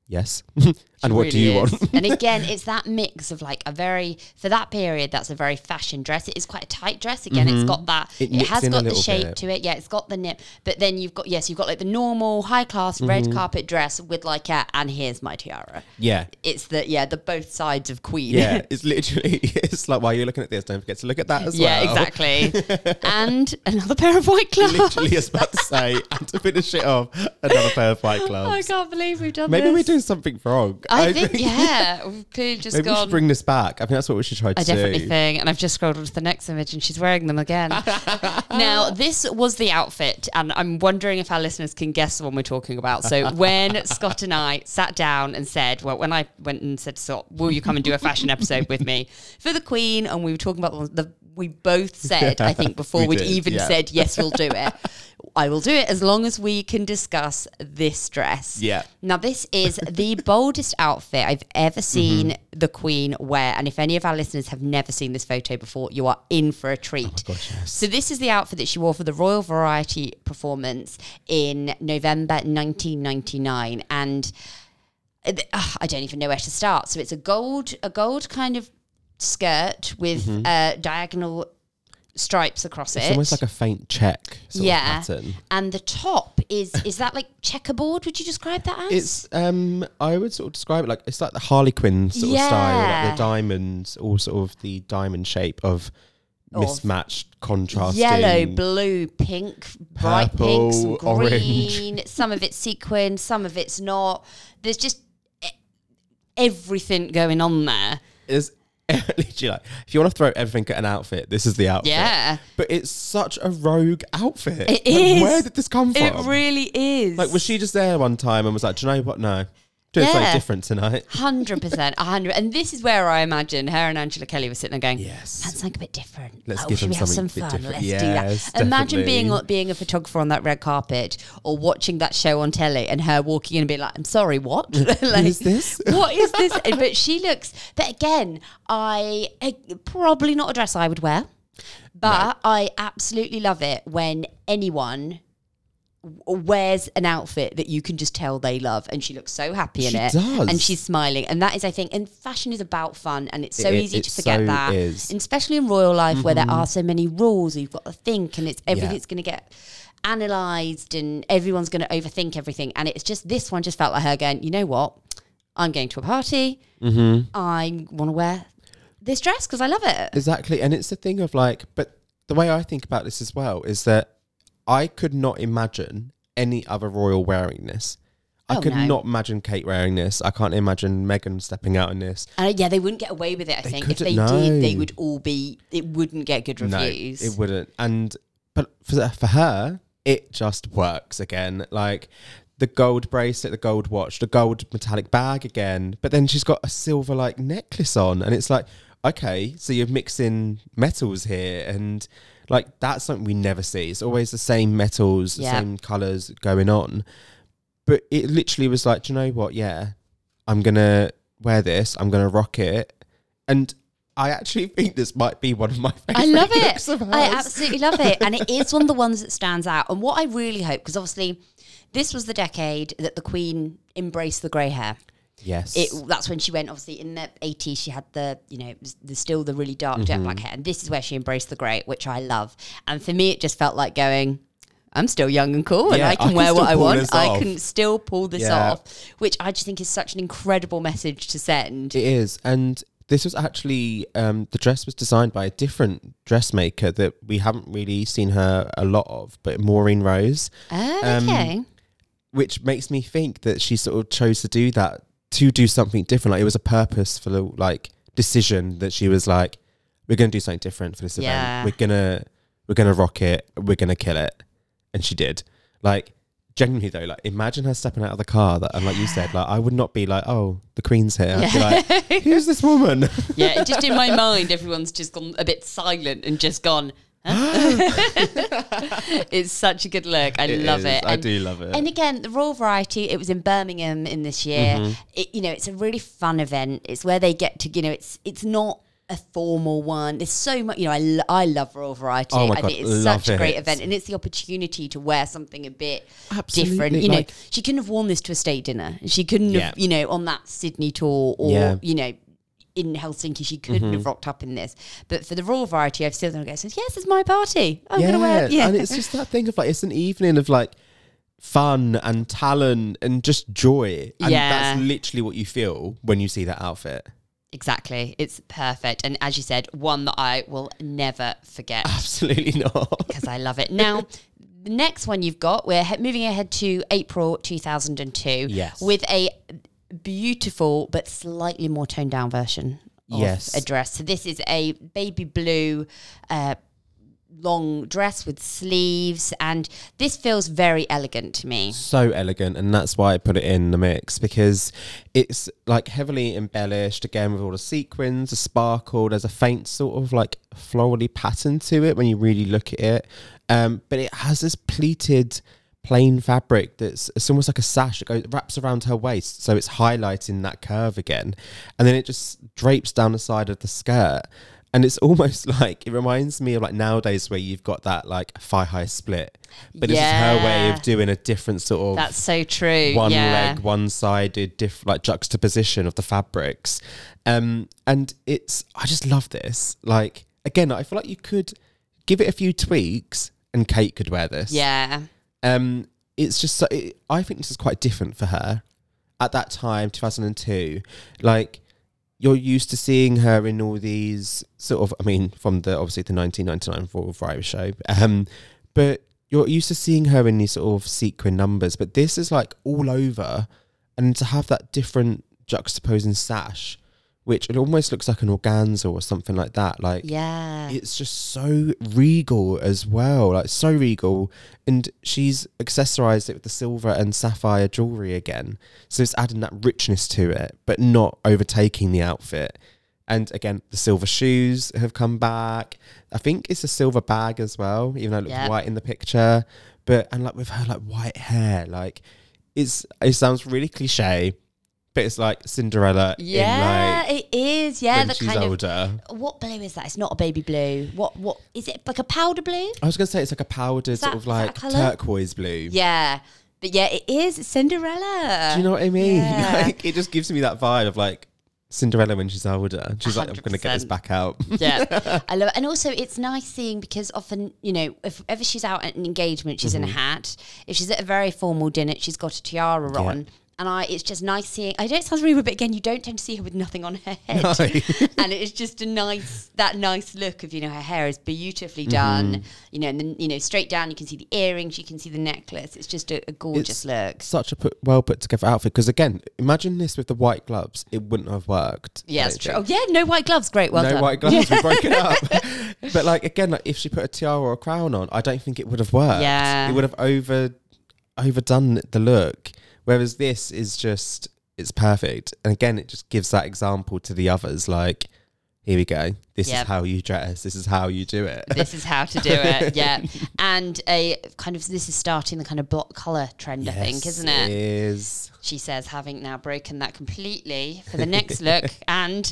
yes. And what do you is. want? and again, it's that mix of like a very for that period. That's a very fashion dress. It is quite a tight dress. Again, it's got that. Mm-hmm. It It, has got the shape bit. to it. Yeah, it's got the nip. But then you've got yes, you've got like the normal high class Mm-hmm. red carpet dress with like a and here's my tiara. yeah. It's the yeah the both sides of Queen. Yeah, it's literally, it's like while you're looking at this, don't forget to look at that as yeah, well. Yeah, exactly. and another pair of white gloves. literally is about to say, and to finish it off, another pair of white gloves. I can't believe we've done Maybe this. we're doing something wrong. I think yeah, we've clearly just Maybe we should bring this back. I think that's what we should try to do. I definitely do. think, and I've just scrolled onto the next image, and she's wearing them again. now, this was the outfit, and I'm wondering if our listeners can guess the one we're talking about. So, when Scott and I sat down and said, "Well, when I went and said, Scott, will you come and do a fashion episode with me for the Queen?" and we were talking about the, the we both said, I think, before We we'd did, even yeah. said, "Yes, we'll do it." I will do it as long as we can discuss this dress. Yeah. Now, this is the boldest outfit I've ever seen Mm-hmm. the Queen wear. And if any of our listeners have never seen this photo before, you are in for a treat. Oh gosh, yes. So, this is the outfit that she wore for the Royal Variety performance in November 1999. And uh, ah, I don't even know where to start. So, it's a gold, a gold kind of skirt with Mm-hmm. uh, diagonal stripes across It's it. It's almost like a faint check sort yeah. of pattern. And the top is is that like checkerboard? Would you describe that as? It's um I would sort of describe it like it's like the Harlequin sort of style, like the diamonds, all sort of the diamond shape of mismatched contrast Yellow, blue, pink, bright pink, some Purple, orange. green. some of it's sequin, some of it's not. There's just e- everything going on there. is literally like if you want to throw everything at an outfit, this is the outfit. Yeah. But it's such a rogue outfit. It Like, is. Where did this come from? It really is. like was she just there one time and was like, Do you know what? No. Doing Yeah. something different tonight. Hundred percent, hundred, and this is where I imagine her and Angela Kelly were sitting there going, Yes. "That's something a bit different. Let's oh, give them we have some something a bit fun? different." Let's Yes, do that." Imagine being definitely. being a photographer on that red carpet or watching that show on telly, and her walking in and being like, "I'm sorry, what? like, is this? what is this?" but she looks. But again, I eh, probably not a dress I would wear, but I absolutely love it when anyone wears an outfit that you can just tell they love and she looks so happy in She it does. and she's smiling and that is i think and fashion is about fun and it's so It- easy it to forget so that is. Mm-hmm. and especially in royal life where there are so many rules you've got to think and it's everything's going to get analyzed and everyone's going to overthink everything and it's just this one just felt like her going you know what i'm going to a party Mm-hmm. i want to wear this dress because i love it Exactly. And it's the thing of like, but the way I think about this as well is that I could not imagine any other royal wearing this. I Oh, could no. not imagine Kate wearing this. I can't imagine Meghan stepping out in this. and uh, yeah they wouldn't get away with it i think if they did they no. would all be it wouldn't get good reviews No, it wouldn't. And but for for her, it just works again. Like the gold bracelet, the gold watch, the gold metallic bag again. But then she's got a silver like necklace on, and it's like, okay, so you're mixing metals here, and like that's something we never see. It's always the same metals, the Yeah. same colors going on. But it literally was like, do you know what? Yeah, I'm gonna wear this. I'm gonna rock it, and. I actually think this might be one of my favorite I love it. I absolutely love it. And it is one of the ones that stands out. And what I really hope, because obviously this was the decade that the Queen embraced the grey hair. Yes. It, that's when she went. Obviously, in the eighties, she had the you know the still the really dark jet Mm-hmm. black hair, and this is where she embraced the grey, which I love. And for me, it just felt like going. I'm still young and cool, and Yeah, I I can can wear what I want. I can still pull this Yeah. off, which I just think is such an incredible message to send. It is, and this was actually um, the dress was designed by a different dressmaker that we haven't really seen her a lot of, but Maureen Rose, Oh, Um, okay. which makes me think that she sort of chose to do that to do something different. Like it was a purposeful like decision that she was like, "We're going to do something different for this Yeah. event. We're gonna we're gonna rock it. We're gonna kill it," and she did. Like genuinely though, like imagine her stepping out of the car. That and like you said, like I would not be like, "Oh, the Queen's here." I'd be like, "Who's this woman?" yeah, just in my mind, everyone's just gone a bit silent and just gone. it's such a good look. I It love is. it. I And- do love it. And again, the Royal Variety, it was in Birmingham in this year. Mm-hmm. It, you know, it's a really fun event. It's where they get to, you know, it's it's not a formal one. There's so much, you know, I, lo- I love Royal Variety. Oh my I God, think it's such a great event, and it's the opportunity to wear something a bit Absolutely, different. You know, she couldn't have worn this to a state dinner. She couldn't Yeah. have, you know, on that Sydney tour or Yeah. You know. In Helsinki, she couldn't have mm-hmm. rocked up in this. But for the Royal Variety, I've still done go, says, Yes, it's my party. I'm yeah, going to wear it. Yeah. and it's just that thing of like it's an evening of like fun and talent and just joy, and Yeah. that's literally what you feel when you see that outfit. Exactly. It's perfect. And as you said, one that I will never forget Absolutely not. because I love it. Now, the next one you've got, we're he- moving ahead to April 2002 Yes. with a beautiful but slightly more toned down version of Yes. a dress. So this is a baby blue uh, long dress with sleeves and this feels very elegant to me. So elegant, and that's why I put it in the mix because it's like heavily embellished again with all the sequins, the sparkle. There's a faint sort of like florally pattern to it when you really look at it, um, but it has this pleated plain fabric that's it's almost like a sash that goes wraps around her waist, so it's highlighting that curve again, and then it just drapes down the side of the skirt. And it's almost like it reminds me of like nowadays where you've got that like thigh high split, but it's her way of doing a different sort of That's so true. one yeah. leg, one sided, diff- like juxtaposition of the fabrics. Um, and it's, I just love this. Like, again, I feel like you could give it a few tweaks and Kate could wear this. Yeah. Um, it's just, so, it, I think this is quite different for her at that time, 2002. Like, you're used to seeing her in all these sort of, I mean, from the obviously the 1999 Royal Variety Show, um, but you're used to seeing her in these sort of sequin numbers. But this is like all over, and to have that different juxtaposing sash, which it almost looks like an organza or something like that. Like, Yeah. it's just so regal as well, like so regal. And she's accessorized it with the silver and sapphire jewelry again, so it's adding that richness to it, but not overtaking the outfit. And again, the silver shoes have come back. I think it's a silver bag as well, even though it looks Yep. white in the picture. But and like with her like white hair, like it's it sounds really cliche, but it's like Cinderella Yeah, in like it is. Yeah, when the she's kind older. of what blue is that? It's not a baby blue. What what is it? Like a powder blue? I was gonna say it's like a powdered that- sort of is that a like turquoise blue. Yeah, but yeah, it is Cinderella. Do you know what I mean? Yeah. Like it just gives me that vibe of like Cinderella when she's older. She's like, I'm gonna get this back out. yeah, I love it. And also, it's nice seeing because often, you know, if ever she's out at an engagement, she's in a hat. If she's at a very formal dinner, she's got a tiara Mm-hmm. Yeah. on. And I, it's just nice seeing. I don't sound really, but again, you don't tend to see her with nothing on her head, No. and it's just a nice, that nice look of you know her hair is Mm-hmm. beautifully done, you know, and then you know straight down you can see the earrings, you can see the necklace. It's just a, a gorgeous It's look. Such a put, well put together outfit. Because again, imagine this with the white gloves. It wouldn't have worked. Yeah, don't true. Oh, yeah, no white gloves. Great, well no done. white gloves. We broke it up. but like again, like if she put a tiara or a crown on, I don't think it would have worked. Yeah. it would have over overdone the look. Whereas this is just it's perfect. And again, it just gives that example to the others. Like, here we go. This Yep. is how you dress. This is how you do it. this is how to do it. Yeah, and a kind of this is starting the kind of block color trend. I think, isn't it? Is She says, having now broken that completely for the next look, and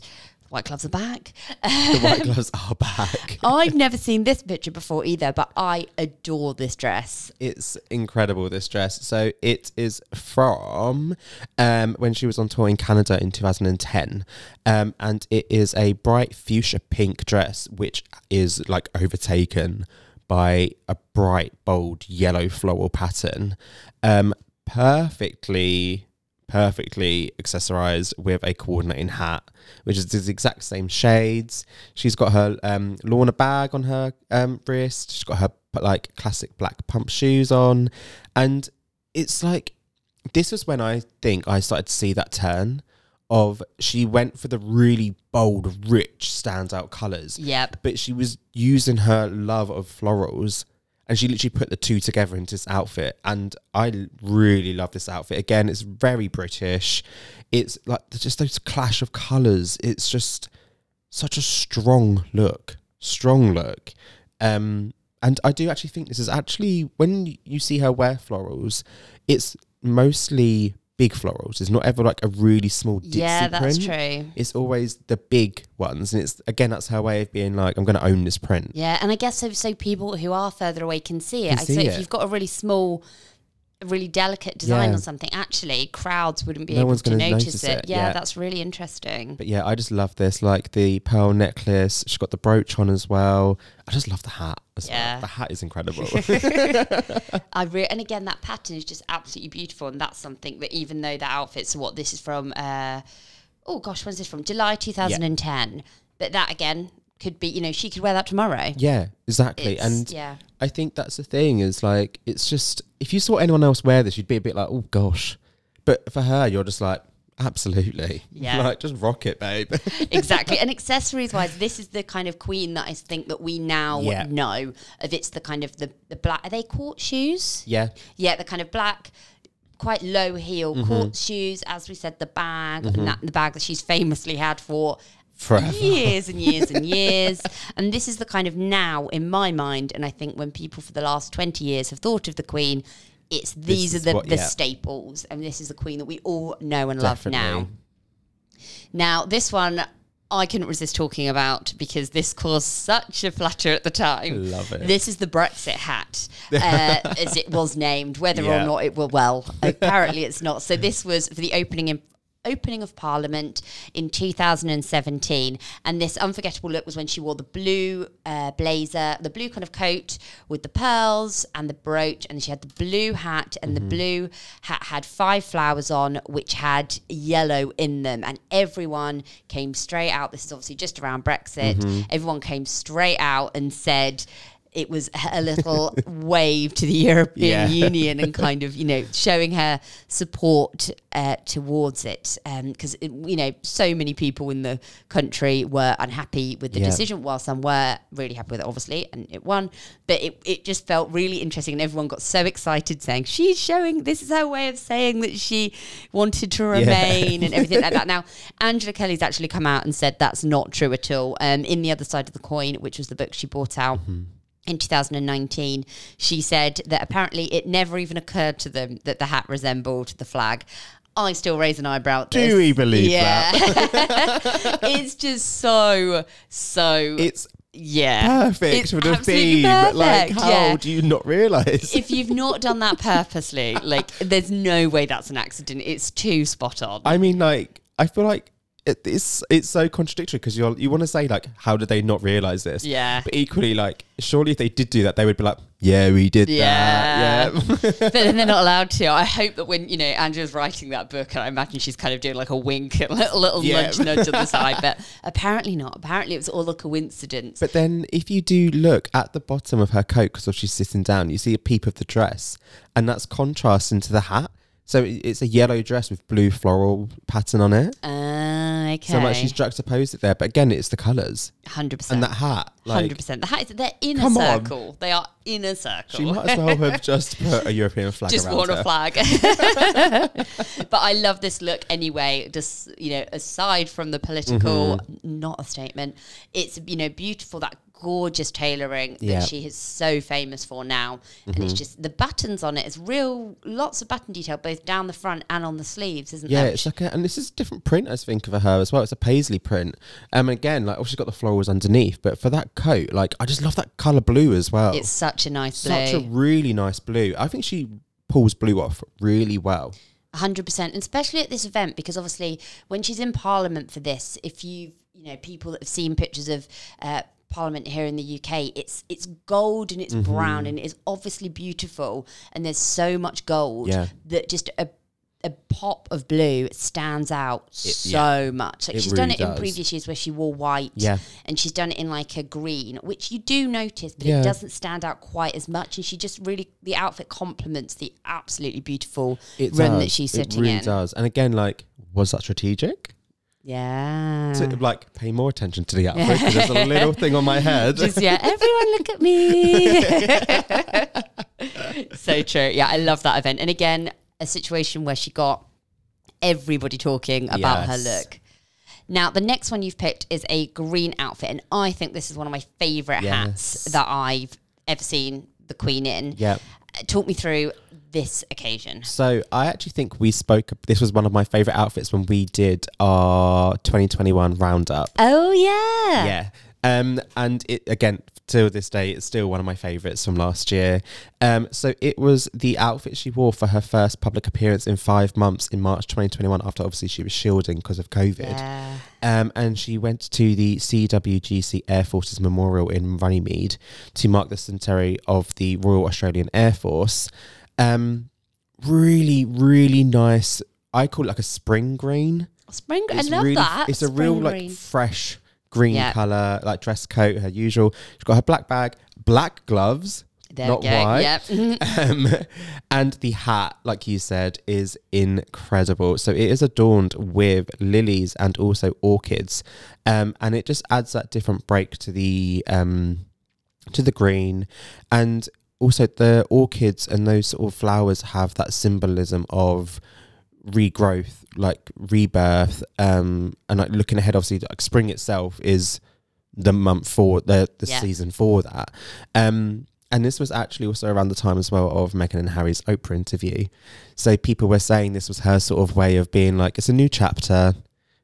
White gloves are back. The white gloves are back. I've never seen this picture before either, but I adore this dress. It's incredible, this dress. So it is from um, when she was on tour in Canada in 2010. Um, and it is a bright fuchsia pink dress, which is like overtaken by a bright, bold yellow floral pattern. Um, perfectly perfectly accessorized with a coordinating hat, which is the exact same shades. She's got her um, Launer bag on her um, wrist. She's got her like classic black pump shoes on, and it's like this was when I think I started to see that turn of she went for the really bold, rich, standout colors. Yep. But she was using her love of florals and she literally put the two together into this outfit. And i really love this outfit. Again it's very british. It's like just those clash of colors it's just such a strong look. Strong look. Um and i do actually think this is actually when you see her wear florals it's mostly big florals it's not ever like a really small ditsy yeah, that's print true. it's always the big ones and it's again that's her way of being like i'm going to own this print Yeah, and I guess so, so people who are further away can see it. Can I see so it. if you've got a really small, a really delicate design Yeah. on something, actually crowds wouldn't be No able to notice, notice it. it, Yeah, yeah. that's really interesting. But yeah, I just love this. Like the pearl necklace. She's got the brooch on as well. I just love the hat as Yeah. well. The hat is incredible. I re- and again that pattern is just absolutely beautiful, and that's something that even though the outfits, what this is from, uh, oh gosh, when's this from? July 2010. But that again could be, you know, she could wear that tomorrow. yeah, exactly. It's- and yeah. I think that's the thing is like, it's just, if you saw anyone else wear this, you'd be a bit like, oh gosh. But for her, you're just like, absolutely. Yeah. like, just rock it, babe. exactly. And accessories wise, this is the kind of queen that I think that we now Yeah. know of. It's the kind of the, the black. Are they court shoes? yeah. Yeah, the kind of black, quite low heel Mm-hmm. court shoes. As we said, the bag, and that, the bag that she's famously had for Forever. years and years and years. And this is the kind of now, in my mind, and I think when people for the last 20 years have thought of the Queen, it's these are the, what- the yeah. staples. And this is the Queen that we all know and love now. Now, this one I couldn't resist talking about because this caused such a flutter at the time. Love it. This is the Brexit hat, uh, as it was named. Whether Yeah. or not it will, well, apparently it's not. So this was for the opening in. Opening of Parliament in 2017, and this unforgettable look was when she wore the blue uh, blazer, the blue kind of coat with the pearls and the brooch, and she had the blue hat, and the blue hat had five flowers on, which had yellow in them, and everyone came straight out. This is obviously just around Brexit. Everyone came straight out and said it was a little wave to the European Yeah. Union and kind of, you know, showing her support uh, towards it. Because, you know, so many people in the country were unhappy with the Yeah. decision, while some were really happy with it, obviously, and it won. But it, it just felt really interesting, and everyone got so excited saying, she's showing, this is her way of saying that she wanted to remain and everything like that. Now, Angela Kelly's actually come out and said that's not true at all. Um, in The Other Side of the Coin, which was the book she brought out in 2019, she said that apparently it never even occurred to them that the hat resembled the flag. I still raise an eyebrow at Do we believe yeah. it's just so, so. It's yeah. perfect It's for the theme. Like, how yeah. do you not realise? If you've not done that purposely, like, there's no way that's an accident. It's too spot on. I mean, like, I feel like it, it's it's so contradictory because you you want to say like, how did they not realize this? Yeah. But equally, like, surely if they did do that, they would be like, yeah, we did Yeah. that. Yeah. but then they're not allowed to. I hope that when you know Angela's writing that book, and I imagine she's kind of doing like a wink, and a little, little Yeah. nudge, nudge on the side. But apparently not. Apparently it was all a coincidence. But then, if you do look at the bottom of her coat, because she's sitting down, you see a peep of the dress, and that's contrasting to the hat. So it's a yellow dress with blue floral pattern on it. Ah, okay. So like she's juxtaposed it there, but again, it's the colours hundred percent. and that hat. Like, Hundred percent. The hat is they're in a Come on. circle. They are in a circle. she might as well have just put a European flag just around worn her. a flag. but I love this look anyway. Just you know, aside from the political, Mm-hmm. not a statement. It's you know beautiful that gorgeous tailoring that Yeah. she is so famous for now. And Mm-hmm. it's just the buttons on it is real, lots of button detail both down the front and on the sleeves, isn't it? Yeah, there? it's like a, and this is a different print I think of her as well. It's a paisley print. Um, again, like oh, she's got the florals underneath, but for that coat, like I just love that color blue as well. It's such a nice blue. such a really nice blue. I think she pulls blue off really well. hundred percent, and especially at this event because obviously when she's in Parliament for this, if you've you know people that have seen pictures of uh, Parliament here in the UK, it's it's gold and it's Mm-hmm. brown and it's obviously beautiful, and there's so much gold Yeah. that just a a pop of blue stands out so much. Like It she's done really it in previous years where she wore white, Yeah. and she's done it in like a green, which you do notice, but Yeah. it doesn't stand out quite as much. And she just really the outfit complements the absolutely beautiful It room does. that she's sitting It really in. does. And again, like, was that strategic? Yeah. To like pay more attention to the outfit because there's a little thing on my head. Just, yeah, everyone look at me. so true. Yeah, I love that event. And again, a situation where she got everybody talking about her look. Now, the next one you've picked is a green outfit, and I think this is one of my favourite hats that I've ever seen the Queen in. yeah. Uh, Talk me through this occasion. So I actually think we spoke. This was one of my favorite outfits when we did our 2021 roundup. Oh yeah, Yeah. Um, and it again to this day, it's still one of my favorites from last year. Um, so it was the outfit she wore for her first public appearance in five months in March 2021. After obviously she was shielding because of COVID. Yeah. Um, and she went to the CWGC Air Force's Memorial in Runnymede to mark the centenary of the Royal Australian Air Force. Um, really, really nice. I call it like a spring green. Spring. Green. I It's love really, that. It's a Spring real like green. fresh green Yeah. color, like dress coat, her usual. She's got her black bag, black gloves, There not white. Yep. Um, and the hat, like you said, is incredible. So it is adorned with lilies and also orchids, um, and it just adds that different break to the um, to the green, and also the orchids and those sort of flowers have that symbolism of regrowth, like rebirth, um, and like looking ahead. Obviously, like spring itself is the month for the the Yeah. season for that. Um, and this was actually also around the time as well of Meghan and Harry's Oprah interview. So people were saying this was her sort of way of being like, it's a new chapter.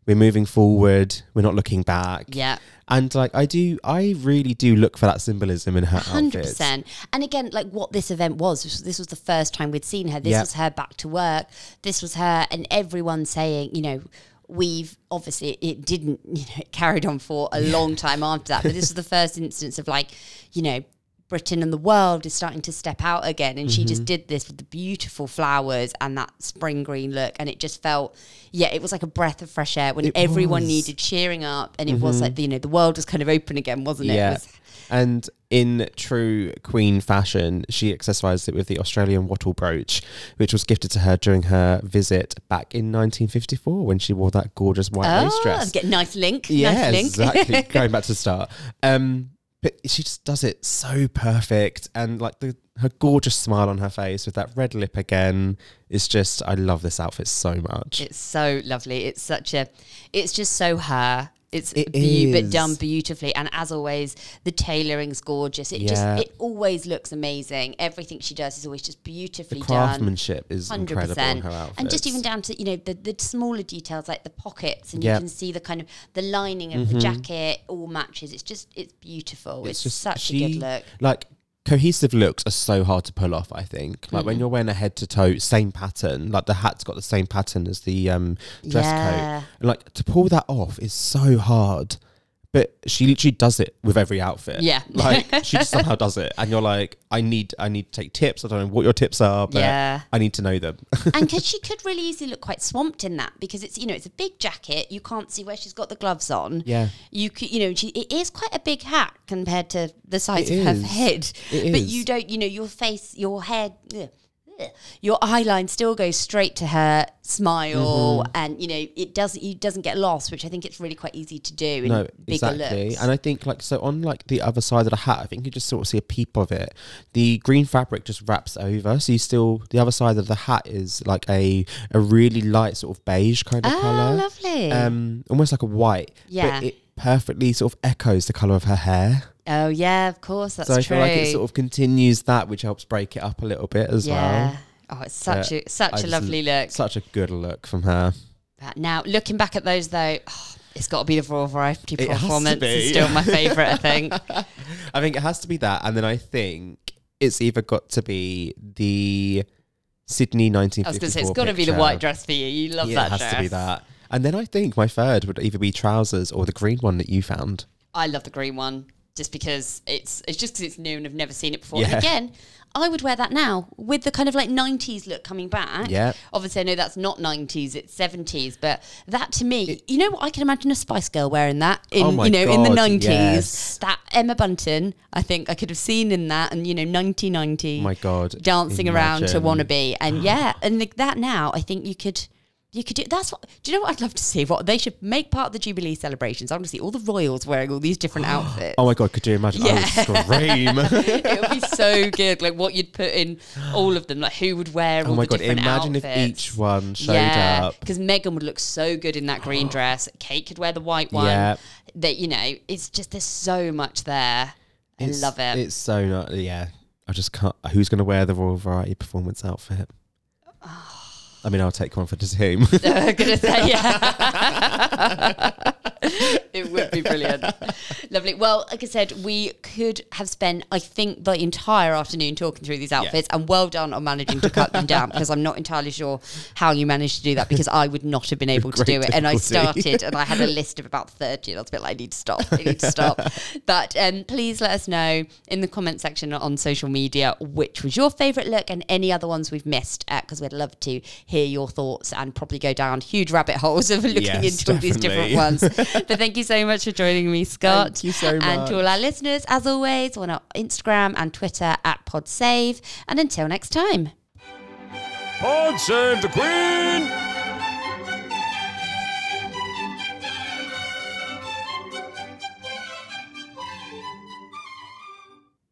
We're moving forward. We're not looking back. yeah. And like I do, I really do look for that symbolism in her Hundred outfits. percent. And again, like what this event was, this was- this was the first time we'd seen her. This Yeah. was her back to work. This was her, and everyone saying, you know, we've obviously it didn't, you know, it carried on for a long time after that. But this was the first instance of like, you know. Britain and the world is starting to step out again, and she Mm-hmm. just did this with the beautiful flowers and that spring green look, and it just felt, yeah, it was like a breath of fresh air when It everyone was. Mm-hmm. needed cheering up, and it was like you know the world was kind of open again, wasn't it? It Yeah. was And in true Queen fashion, she accessorized it with the Australian wattle brooch, which was gifted to her during her visit back in 1954 when she wore that gorgeous white lace Oh, dress. get nice link. Yeah, nice link. exactly. Going back to the start. Um, but she just does it so perfect, and like the her gorgeous smile on her face with that red lip again is just. I love this outfit so much. It's so lovely. It's such a. It's just so her. It's It beau- but done beautifully, and as always, the tailoring's gorgeous. It Yeah. just it always looks amazing. Everything she does is always just beautifully the done. craftsmanship is Hundred incredible in her outfits, and just even down to you know the, the smaller details like the pockets, and Yep. Mm-hmm. you can see the kind of the lining of the jacket all matches. It's just it's beautiful. It's, just such she- a good look. Like cohesive looks are so hard to pull off. I think like when you're wearing a head to toe same pattern, like the hat's got the same pattern as the um, dress Yeah. coat, and like to pull that off is so hard. But she literally does it with every outfit. Yeah. like she just somehow does it, and you're like, I need, I need to take tips. I don't know what your tips are, but Yeah. I need to know them. and because she could really easily look quite swamped in that because it's you know it's a big jacket you can't see where she's got the gloves on Yeah. you could you know she, it is quite a big hat compared to the size It of her head It but is. you don't you know your face your head ugh, ugh, your eye line still goes straight to her smile Mm-hmm. and you know it doesn't it doesn't get lost which I think it's really quite easy to do in no, bigger exactly. looks And I think like so on like the other side of the hat, I think you just sort of see a peep of it. The green fabric just wraps over, so you still the other side of the hat is like a a really light sort of beige kind of oh color, lovely um, almost like a white. Yeah. but it perfectly sort of echoes the color of her hair. Oh yeah, of course, that's so I true. feel like it sort of continues that, which helps break it up a little bit as yeah. well. Oh, it's such But a such I a lovely look. Such a good look from her. But now, looking back at those though, oh, it's got to be the Royal Variety It has to performance. be. It's still my favourite, I think. I think it has to be that, and then I think it's either got to be the Sydney 1954. I was going to say it's got to be the white dress for you. You love Yeah, that it has dress. to be that. And then I think my third would either be trousers or the green one that you found. I love the green one just because it's it's just because it's new and I've never seen it before. And Yeah. again, I would wear that now with the kind of like 90s look coming back. Yeah. Obviously, I know that's not 90s, it's 70s, but that to me, you know what? I can imagine a Spice Girl wearing that in, Oh you know, in the 90s. yes. That Emma Bunton, I think I could have seen in that and, you know, 1990. Oh my God, Dancing around to imagine. Wannabe. And yeah, and like that now, I think you could. You could do that's what do you know what I'd love to see? What they should make part of the Jubilee celebrations. I want to see all the royals wearing all these different outfits. Oh my god, could you imagine? I would scream. it would be so good. Like what you'd put in all of them. Like who would wear oh all oh my the god, different imagine outfits. if each one showed yeah, up. because Meghan would look so good in that green dress. Kate could wear the white one. Yeah. That you know, it's just there's so much there. I It's- love it. It's so not. Yeah, I just can't. Who's going to wear the Royal Variety performance outfit? Ah. I mean, I'll take one for the team. I'm gonna say yeah. it would be brilliant. Lovely. Well, like I said, we could have spent, I think, the entire afternoon talking through these outfits, and well done on managing to cut them down because I'm not entirely sure how you managed to do that because I would not have been able to do it. And I started, and I had a list of about 30, and I was a bit like, I need to stop. I need to stop. but um, please let us know in the comment section on social media which was your favourite look and any other ones we've missed because we'd love to hear your thoughts and probably go down huge rabbit holes of looking Yes, into all these different ones. But thank you so much for joining me, Scott. Thank you so And to all our listeners, as always, on our Instagram and Twitter at PodSave. And until next time. Pod save the Queen!